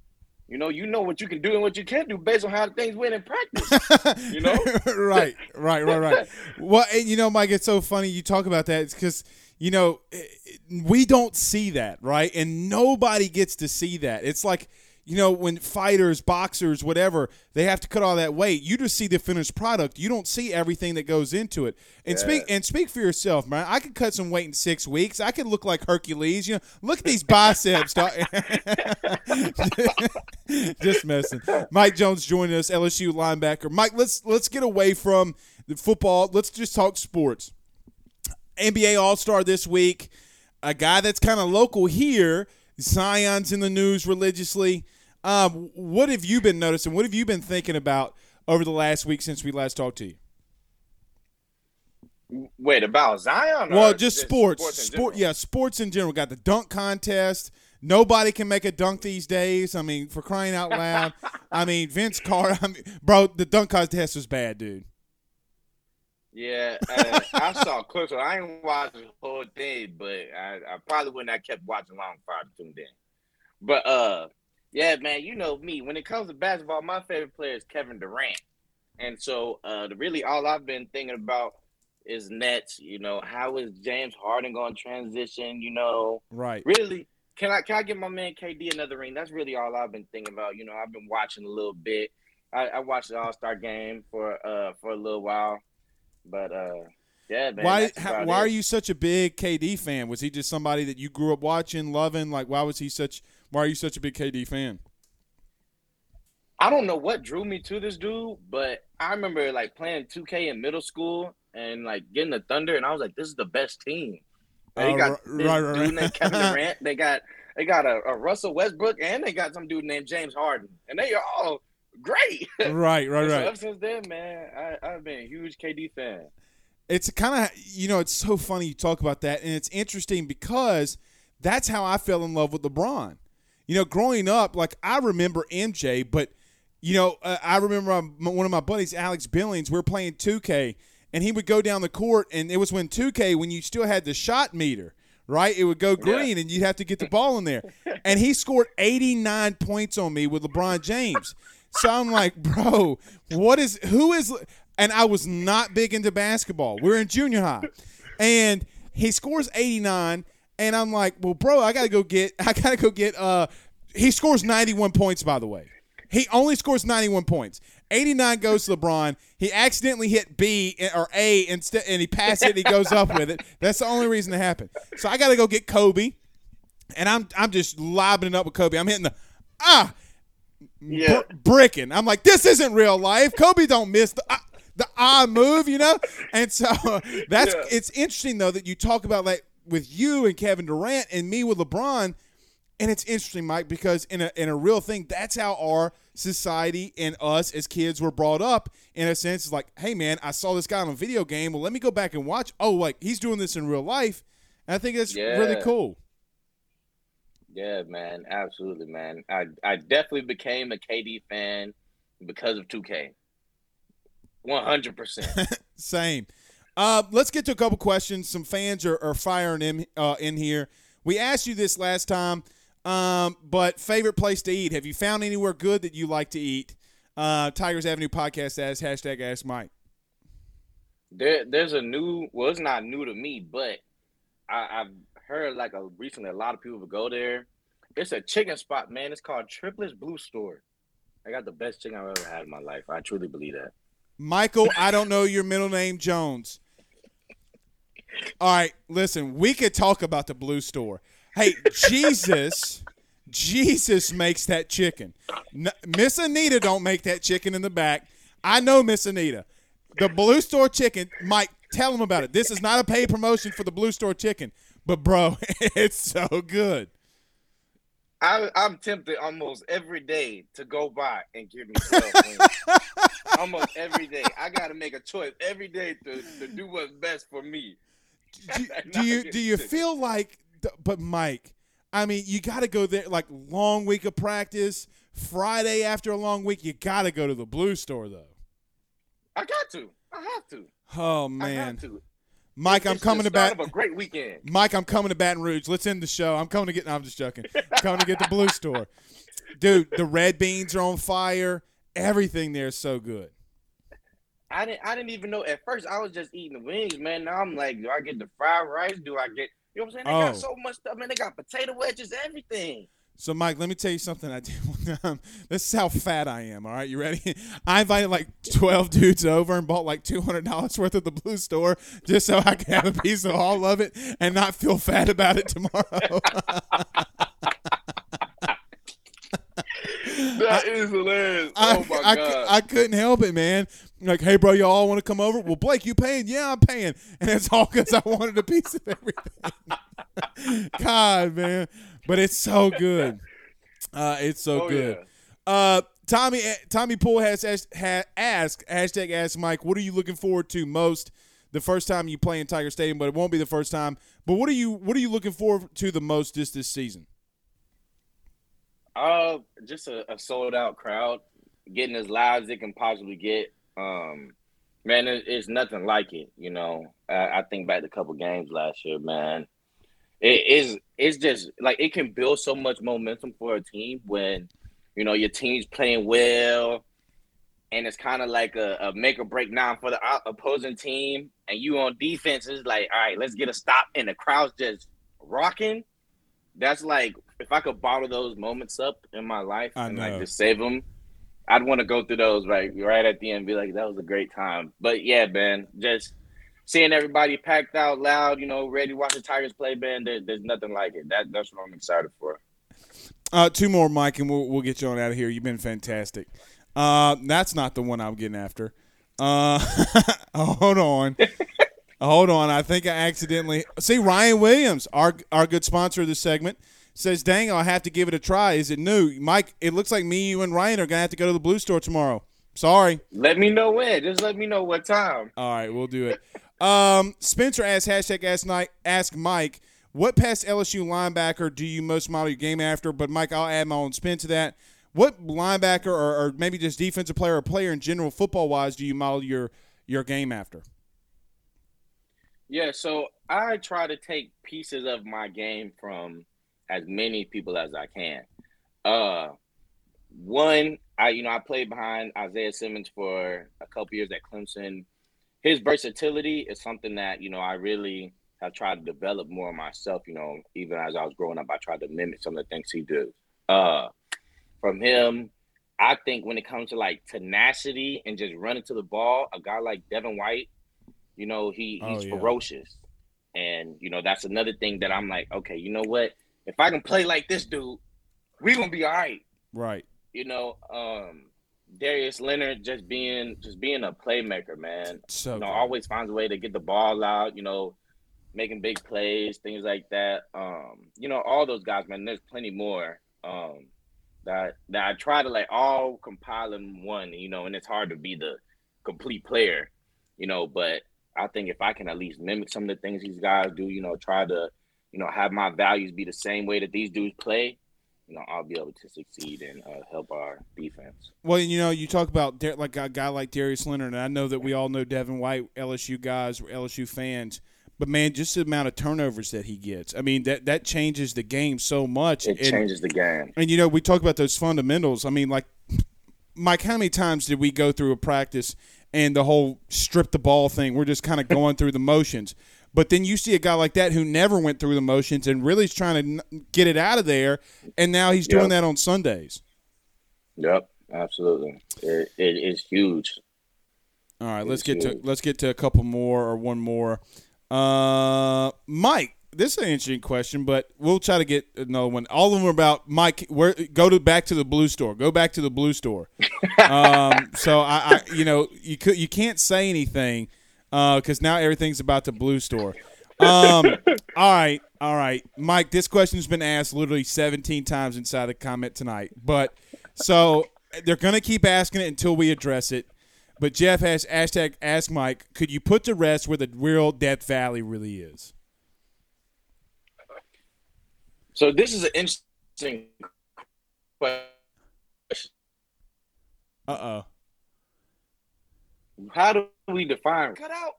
Speaker 2: You know, you know what you can do and what you can't do based on how things went in practice. You know?
Speaker 1: right, right, right, right. Well, and you know, Mike, it's so funny you talk about that. Because you know we don't see that, right? And nobody gets to see that. It's like you know when fighters, boxers, whatever, they have to cut all that weight. You just see the finished product. You don't see everything that goes into it. And speak and speak for yourself, man. I could cut some weight in six weeks. I could look like Hercules. You know, look at these biceps. just messing. Mike Jones joining us, LSU linebacker. Mike, let's let's get away from the football. Let's just talk sports. NBA All Star this week. A guy that's kind of local here. Zion's in the news religiously. Um, what have you been noticing? What have you been thinking about over the last week since we last talked to you?
Speaker 2: Wait, about Zion?
Speaker 1: Well, just sports.
Speaker 2: in
Speaker 1: Sport, yeah, sports in general. Got the dunk contest. Nobody can make a dunk these days. I mean, for crying out loud. I mean, Vince Carter. I mean, bro, the dunk contest was bad, dude.
Speaker 2: Yeah, uh, I saw clips. I ain't watched the whole thing, but I, I probably wouldn't have kept watching long if I tuned in. But uh, yeah, man, you know me. When it comes to basketball, my favorite player is Kevin Durant, and so uh, the, really all I've been thinking about is Nets. You know, how is James Harden going to transition? You know,
Speaker 1: Right.
Speaker 2: really, can I can I get my man KD another ring? That's really all I've been thinking about. You know, I've been watching a little bit. I, I watched the All Star game for uh for a little while, but uh yeah, man.
Speaker 1: why? How, why
Speaker 2: it.
Speaker 1: are you such a big KD fan? Was he just somebody that you grew up watching, loving? Like, why was he such? Why are you such a big KD fan?
Speaker 2: I don't know what drew me to this dude, but I remember like playing 2K in middle school and like getting the Thunder, and I was like, this is the best team. They
Speaker 1: Oh,
Speaker 2: got
Speaker 1: right,
Speaker 2: this
Speaker 1: right, right,
Speaker 2: dude
Speaker 1: right.
Speaker 2: named Kevin Durant. They got they got a, a Russell Westbrook, and they got some dude named James Harden, and they are all great.
Speaker 1: right, right,
Speaker 2: And so
Speaker 1: right.
Speaker 2: ever since then, man, I, I've been a huge KD fan.
Speaker 1: it's kind of you know it's so funny you talk about that and it's interesting because that's how i fell in love with lebron you know growing up like i remember mj but you know uh, i remember um, one of my buddies alex billings we were playing 2k and he would go down the court and it was when 2k when you still had the shot meter right? It would go green and you'd have to get the ball in there. And he scored 89 points on me with lebron james. So i'm like bro what is who is and I was not big into basketball. We are in junior high, and he scores 89, and I'm like, well, bro, I gotta go get, I gotta go get. Uh, he scores 91 points, by the way. He only scores 91 points. 89 goes to LeBron. He accidentally hit B or A instead, and he passed it. and He goes up with it. That's the only reason it happened. So I got to go get Kobe. and I'm I'm just lobbing it up with Kobe. I'm hitting the ah,
Speaker 2: Yeah.
Speaker 1: br- bricking. I'm like, this isn't real life. Kobe don't miss the. ah, the ah move, you know, and so that's
Speaker 2: Yeah.
Speaker 1: it's interesting though that you talk about like with you and Kevin Durant and me with LeBron, and it's interesting, Mike, because in a in a real thing, that's how our society and us as kids were brought up. In a sense, it's like, hey man, I saw this guy on a video game. Well, let me go back and watch. Oh, like he's doing this in real life, and I think that's really cool.
Speaker 2: Yeah, man, absolutely, man. I I definitely became a KD fan because of 2K. One hundred percent.
Speaker 1: Same. Uh, let's get to a couple questions. Some fans are, are firing in uh, in here. We asked you this last time, um, but favorite place to eat? Have you found anywhere good that you like to eat? Uh, Tigers Avenue podcast as hashtag Ask Mike.
Speaker 2: There, there's a new. Well, it's not new to me, but I, I've heard like a recently a lot of people would go there. It's a chicken spot, man. It's called Triplets Blue Store. I got the best chicken I've ever had in my life. I truly believe that.
Speaker 1: Michael, I don't know your middle name, Jones. All right, listen, we could talk about the blue store. Hey, Jesus, Jesus makes that chicken. Miss Anita don't make that chicken in the back. I know Miss Anita. The blue store chicken, Mike, tell them about it. This is not a paid promotion for the blue store chicken, but bro, it's so good.
Speaker 2: I, I'm tempted almost every day to go by and give me 12 wings. almost every day. I got to make a choice every day to, to do what's best for me.
Speaker 1: do, do you do you feel like but mike i mean you got to go there like long week of practice friday after a long week you got to go to the blue store though.
Speaker 2: I got to. I have to.
Speaker 1: oh
Speaker 2: I
Speaker 1: man.
Speaker 2: have to.
Speaker 1: mike i'm coming to bat
Speaker 2: a great weekend.
Speaker 1: mike i'm coming to baton rouge. Let's end the show. I'm coming to get no, i'm just joking. Coming to get the blue store. Dude the red beans are on fire. Everything there is so good
Speaker 2: I didn't. I didn't even know at first. I was just eating the wings, man. Now I'm like, do I get the fried rice? Do I get? You know what I'm saying? They
Speaker 1: Oh.
Speaker 2: got so much stuff, man. They got potato wedges, everything.
Speaker 1: So, Mike, let me tell you something I did one time. This is how fat I am. All right, you ready? I invited like twelve dudes over and bought like two hundred dollars worth of the blue store just so I could have a piece of all of it and not feel fat about it tomorrow.
Speaker 2: That is hilarious.
Speaker 1: I,
Speaker 2: oh my
Speaker 1: I,
Speaker 2: god.
Speaker 1: I couldn't help it, man. Like, hey, bro, y'all want to come over? Well, Blake, you paying? Yeah, I'm paying. And it's all because I wanted a piece of everything. God, man, but it's so good. Uh, it's so
Speaker 2: oh
Speaker 1: good.
Speaker 2: yeah.
Speaker 1: Uh, Tommy Tommy Poole has asked, ha, asked hashtag Ask Mike. What are you looking forward to most? The first time you play in Tiger Stadium, but it won't be the first time. But what are you what are you looking forward to the most this this season?
Speaker 2: Uh, just a, a sold out crowd, getting as loud as it can possibly get. Um, man, it, it's nothing like it. You know, I, I think back to a couple games last year, man. It is. It's just like it can build so much momentum for a team when, you know, your team's playing well, and it's kind of like a, a make or break now for the opposing team, and you on defense is like, all right, let's get a stop, and the crowd's just rocking. That's like if I could bottle those moments up in my life
Speaker 1: I
Speaker 2: and
Speaker 1: know.
Speaker 2: like just save them, I'd want to go through those right right at the end, and be like, that was a great time. But yeah, man, just seeing everybody packed out loud, you know, ready to watch the Tigers play, man. There, there's nothing like it. That that's what I'm excited for.
Speaker 1: Uh, two more, Mike, and we'll we'll get you on out of here. You've been fantastic. Uh, that's not the one I'm getting after. Uh, hold on, hold on. I think I accidentally see Ryan Williams, our our good sponsor of this segment, says, "Dang, I'll have to give it a try. Is it new, Mike? It looks like me, you, and Ryan are gonna have to go to the Blue Store tomorrow. Sorry.
Speaker 2: Let me know when. Just let me know what time.
Speaker 1: All right, we'll do it. Um, Spencer asks hashtag ask, ask Mike, what past LSU linebacker do you most model your game after? But Mike, I'll add my own spin to that. What linebacker or, or maybe just defensive player or player in general, football wise, do you model your your game after?
Speaker 2: Yeah, so I try to take pieces of my game from as many people as I can. Uh one, I you know, I played behind Isaiah Simmons for a couple years at Clemson. His versatility is something that, you know, I really have tried to develop more myself, you know, even as I was growing up, I tried to mimic some of the things he do. Uh from him, I think when it comes to like tenacity and just running to the ball, a guy like Devin White, you know, he
Speaker 1: Oh,
Speaker 2: he's
Speaker 1: yeah.
Speaker 2: ferocious. And, you know, that's another thing that I'm like, okay, you know what? If I can play like this dude, we're gonna be all right.
Speaker 1: Right.
Speaker 2: You know, um, Darius Leonard just being just being a playmaker, man.
Speaker 1: So
Speaker 2: you know, always finds a way to get the ball out. You know, making big plays, things like that. Um, you know, all those guys, man. There's plenty more. Um, that that I try to like all compile in one. You know, and it's hard to be the complete player. You know, but I think if I can at least mimic some of the things these guys do, you know, try to, you know, have my values be the same way that these dudes play, you know, I'll be able to succeed and uh, help our defense.
Speaker 1: Well, you know, you talk about like a guy like Darius Leonard, and I know that we all know Devin White, LSU guys, LSU fans. But man, just the amount of turnovers that he gets. I mean, that that changes the game so much.
Speaker 2: It
Speaker 1: And-
Speaker 2: changes the game.
Speaker 1: And you know, we talk about those fundamentals. I mean, like Mike, how many times did we go through a practice and the whole strip the ball thing? We're just kind of going through the motions. But then you see a guy like that who never went through the motions and really is trying to get it out of there, and now he's doing
Speaker 2: Yep.
Speaker 1: that on Sundays.
Speaker 2: Yep, absolutely. It, it is huge.
Speaker 1: All right, let's get to let's get to a couple more or one more. Uh, Mike, this is an interesting question, but we'll try to get another one. All of them are about Mike. Where go to back to the blue store. Go back to the blue store. um, so I, I, you know, you could you can't say anything because now everything's about the blue store. Um, all right, all right, Mike. This question's been asked literally 17 times inside the comment tonight, but so they're gonna keep asking it until we address it. But Jeff has hashtag ask Mike, could you put to rest where the real Death Valley really is?
Speaker 2: So this is an interesting question.
Speaker 1: Uh oh.
Speaker 2: How do we define cut out?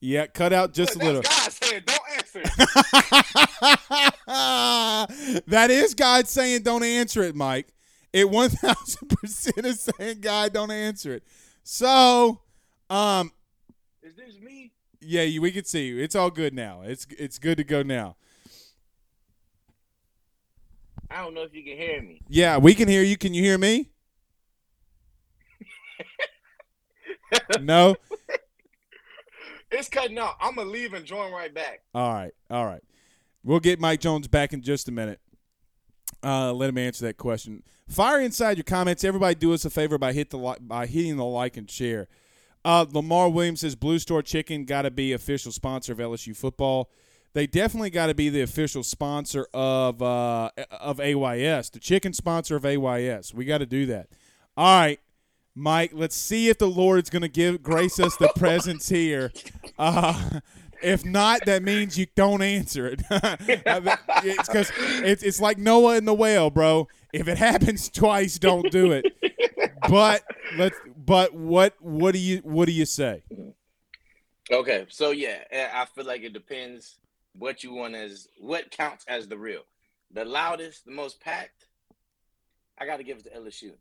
Speaker 1: Yeah, cut out just a little.
Speaker 2: that's God saying, don't answer.
Speaker 1: that is God saying don't answer it, Mike. It one thousand percent is saying God don't answer it. So, um,
Speaker 2: is this me?
Speaker 1: yeah, you, we can see you. It's all good now. It's it's good to go now.
Speaker 2: I don't know if you can hear me.
Speaker 1: Yeah, we can hear you. Can you hear me? no.
Speaker 2: It's cutting out. I'm gonna leave and join right back.
Speaker 1: All right, all right. We'll get Mike Jones back in just a minute. Uh, let him answer that question. Fire inside your comments. Everybody, do us a favor by hit the li- by hitting the like and share. Uh, Lamar Williams says Blue Store Chicken got to be official sponsor of LSU football. They definitely got to be the official sponsor of uh, of AYS, the chicken sponsor of AYS. We got to do that. All right, Mike. Let's see if the Lord is going to give grace us the presence here. Uh, if not, that means you don't answer it. it's because it's, it's like Noah and the whale, bro. If it happens twice, don't do it. But let's. But what what do you what do you say?
Speaker 2: Okay, so yeah, I feel like it depends what you want as what counts as the real. The loudest, the most packed. I got to give it to LSU.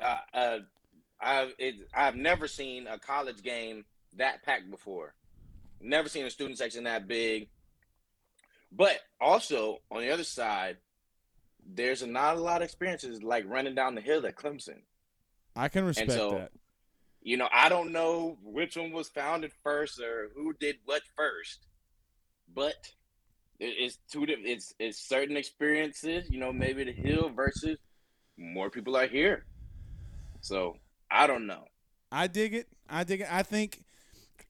Speaker 2: Uh, uh, I've it, I've never seen a college game that packed before. Never seen a student section that big. But also on the other side, there's not a lot of experiences like running down the hill at Clemson.
Speaker 1: I can respect
Speaker 2: so-
Speaker 1: that.
Speaker 2: You know, I don't know which one was founded first or who did what first, but it's two. It's it's certain experiences. You know, maybe the hill versus more people are here. So I don't know.
Speaker 1: I dig it. I dig it. I think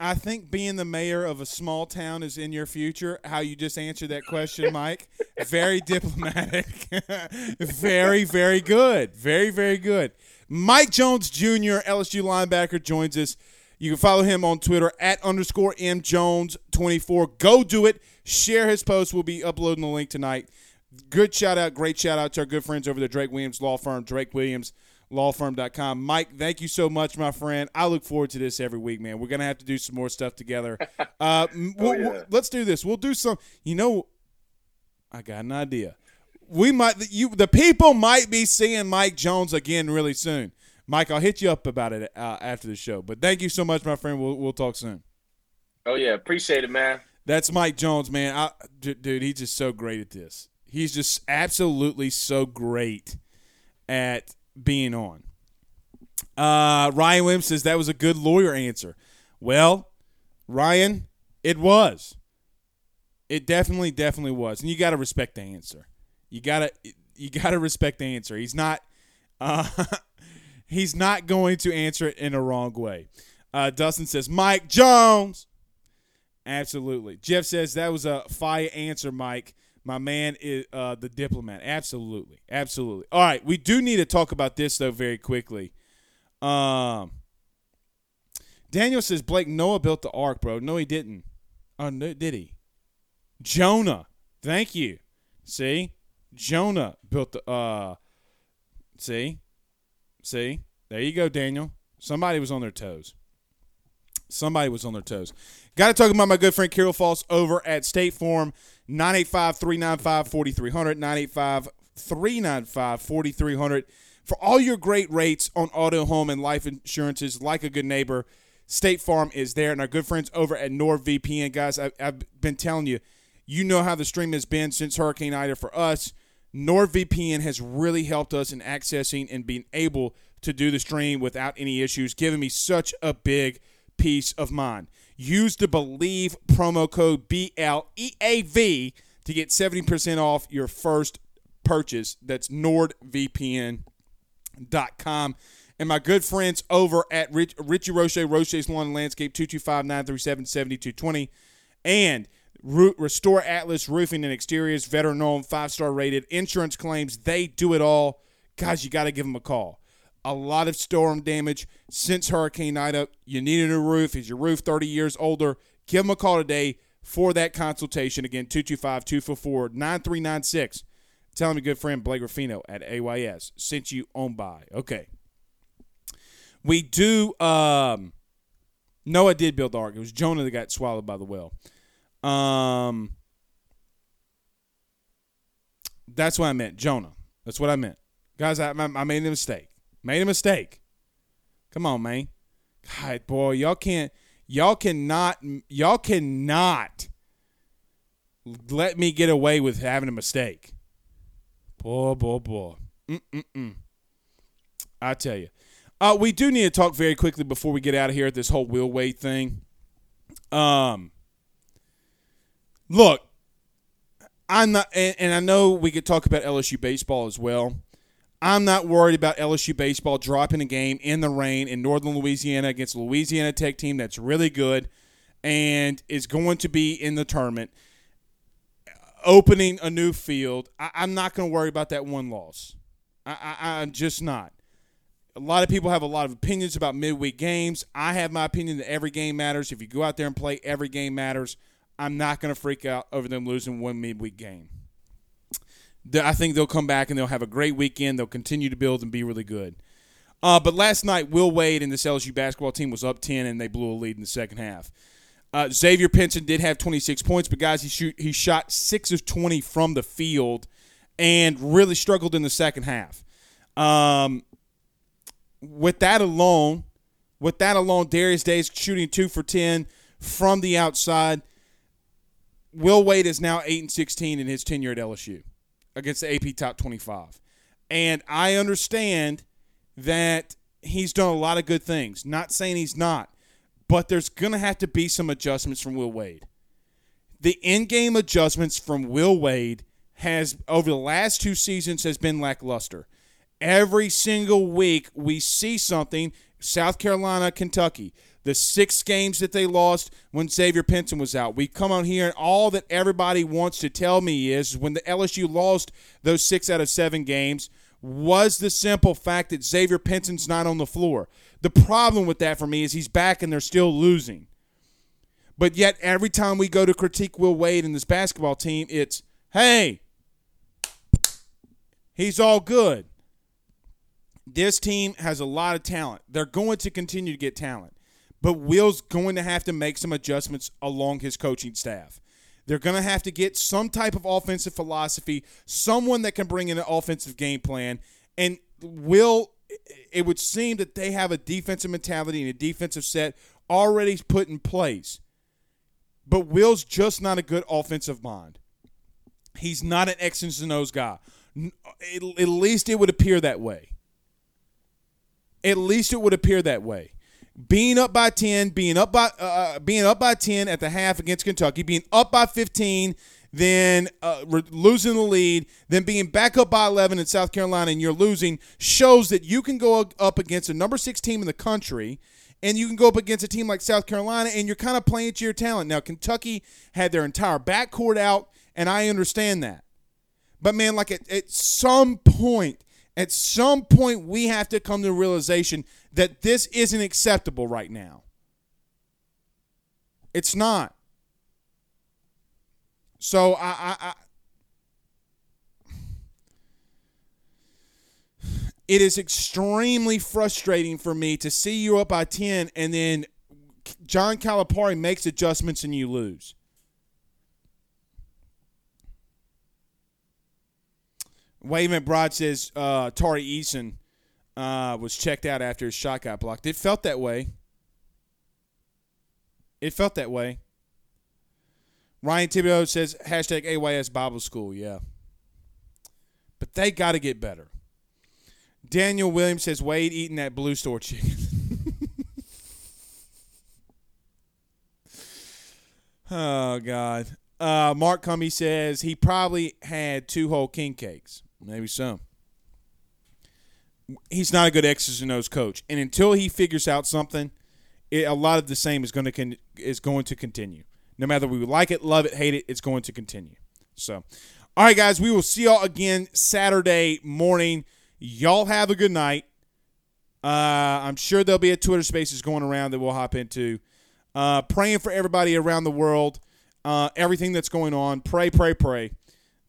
Speaker 1: I think being the mayor of a small town is in your future. How you just answered that question, Mike. very diplomatic. very, very good. Very, very good. Mike Jones Jr., LSU linebacker, joins us. You can follow him on Twitter at underscore M Jones 24. Go do it. Share his post. We'll be uploading the link tonight. Good shout out, great shout out to our good friends over the Drake Williams Law Firm, Drake Williams lawfirm.com. Mike, thank you so much, my friend. I look forward to this every week, man. We're going to have to do some more stuff together. Uh, m- we'll-
Speaker 2: yeah.
Speaker 1: we'll- let's do this. We'll do some, you know, I got an idea. We might, you, the people might be seeing Mike Jones again really soon. Mike, I'll hit you up about it uh, after the show. But thank you so much, my friend. We'll, we'll talk soon.
Speaker 2: Oh yeah, appreciate it, man.
Speaker 1: That's Mike Jones, man. I, d- dude, he's just so great at this. He's just absolutely so great at being on. Uh, Ryan Williams says that was a good lawyer answer. Well, Ryan, it was. It definitely, definitely was, and you got to respect the answer. You gotta, you gotta respect the answer. He's not, uh, he's not going to answer it in a wrong way. Uh, Dustin says Mike Jones. Absolutely. Jeff says that was a fire answer, Mike. My man is uh, the diplomat. Absolutely, absolutely. All right, we do need to talk about this though very quickly. Um, Daniel says Blake Noah built the ark, bro. No, he didn't. Oh, no, did he? Jonah. Thank you. See, Jonah built the. Uh, see, see. There you go, Daniel. Somebody was on their toes. Somebody was on their toes. Got to talk about my good friend Carol Foss over at State Farm, 985 395 4300. 985 395 4300. For all your great rates on auto, home, and life insurances, like a good neighbor, State Farm is there. And our good friends over at NordVPN, guys, I, I've been telling you, you know how the stream has been since Hurricane Ida for us. NordVPN has really helped us in accessing and being able to do the stream without any issues, giving me such a big peace of mind. Use the Bleav promo code BLEAV to get 70% off your first purchase. That's NordVPN.com. And my good friends over at Rich, Richie Roche, Roche's Lawn and Landscape, 225 937 7220. And Restore Atlas Roofing and Exteriors, veteran owned, five star rated, insurance claims. They do it all. Guys, you got to give them a call. A lot of storm damage since Hurricane Ida. You need a new roof. Is your roof 30 years older? Give them a call today for that consultation. Again, 225 244 9396. Tell me, good friend Blake Ruffino at AYS sent you on by. Okay. We do. Um, Noah did build the ark. It was Jonah that got swallowed by the whale. Um, that's what I meant, Jonah. That's what I meant, guys. I, I made a mistake. Made a mistake. Come on, man. God, boy, y'all can't. Y'all cannot. Y'all cannot let me get away with having a mistake. Boy, boy, boy. Mm-mm-mm. I tell you. Uh, we do need to talk very quickly before we get out of here at this whole wheel weight thing. Um, look, I'm not, and, and I know we could talk about LSU baseball as well. I'm not worried about LSU baseball dropping a game in the rain in northern Louisiana against a Louisiana Tech team that's really good and is going to be in the tournament, opening a new field. I, am not going to worry about that one loss. I, I, I'm just not. A lot of people have a lot of opinions about midweek games. I have my opinion that every game matters. If you go out there and play, every game matters. I'm not going to freak out over them losing one midweek game. I think they'll come back and they'll have a great weekend. They'll continue to build and be really good. Uh, but last night, Will Wade and this LSU basketball team was up 10 and they blew a lead in the second half. Uh, Xavier Pinson did have 26 points, but guys, he shoot he shot six of 20 from the field and really struggled in the second half. Um, with that alone, with that alone, Darius Days shooting two for 10 from the outside. Will Wade is now 8 and 16 in his tenure at LSU against the AP Top 25. And I understand that he's done a lot of good things. Not saying he's not, but there's going to have to be some adjustments from Will Wade. The in-game adjustments from Will Wade has over the last two seasons has been lackluster. Every single week we see something South Carolina, Kentucky the six games that they lost when Xavier Pinson was out. We come on here, and all that everybody wants to tell me is when the LSU lost those six out of seven games was the simple fact that Xavier Pinson's not on the floor. The problem with that for me is he's back and they're still losing. But yet, every time we go to critique Will Wade and this basketball team, it's, hey, he's all good. This team has a lot of talent. They're going to continue to get talent. But Will's going to have to make some adjustments along his coaching staff. They're going to have to get some type of offensive philosophy, someone that can bring in an offensive game plan. And Will, it would seem that they have a defensive mentality and a defensive set already put in place. But Will's just not a good offensive mind. He's not an X's and O's guy. At least it would appear that way. At least it would appear that way. Being up by 10, being up by uh, uh, being up by 10 at the half against Kentucky, being up by 15, then uh, re- losing the lead, then being back up by 11 in South Carolina and you're losing shows that you can go up against a number 6 team in the country and you can go up against a team like South Carolina and you're kind of playing to your talent. Now Kentucky had their entire backcourt out and I understand that. But man, like at, at some point, at some point we have to come to the realization that this isn't acceptable right now. It's not. So I, I, I it is extremely frustrating for me to see you up by 10 and then John Calipari makes adjustments and you lose. Wave Broad says uh, Tari Eason uh, was checked out after his shot got blocked. It felt that way. It felt that way. Ryan Thibodeau says hashtag AYS Bible School. Yeah. But they got to get better. Daniel Williams says Wade eating that blue store chicken. oh, God. Uh, Mark Cumby says he probably had two whole king cakes. Maybe so. He's not a good X's and O's coach, and until he figures out something, it, a lot of the same is going to con- is going to continue. No matter we like it, love it, hate it, it's going to continue. So, all right, guys, we will see y'all again Saturday morning. Y'all have a good night. Uh, I'm sure there'll be a Twitter Spaces going around that we'll hop into. Uh, praying for everybody around the world, uh, everything that's going on. Pray, pray, pray.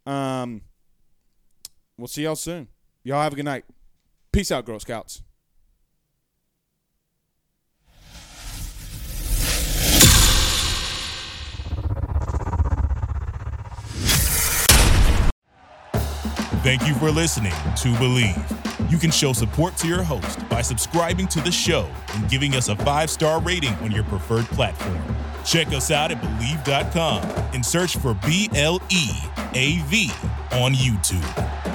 Speaker 1: Um, We'll see y'all soon. Y'all have a good night. Peace out, Girl Scouts.
Speaker 3: Thank you for listening to Bleav. You can show support to your host by subscribing to the show and giving us a five star rating on your preferred platform. Check us out at Bleav.com and search for B L E A V on YouTube.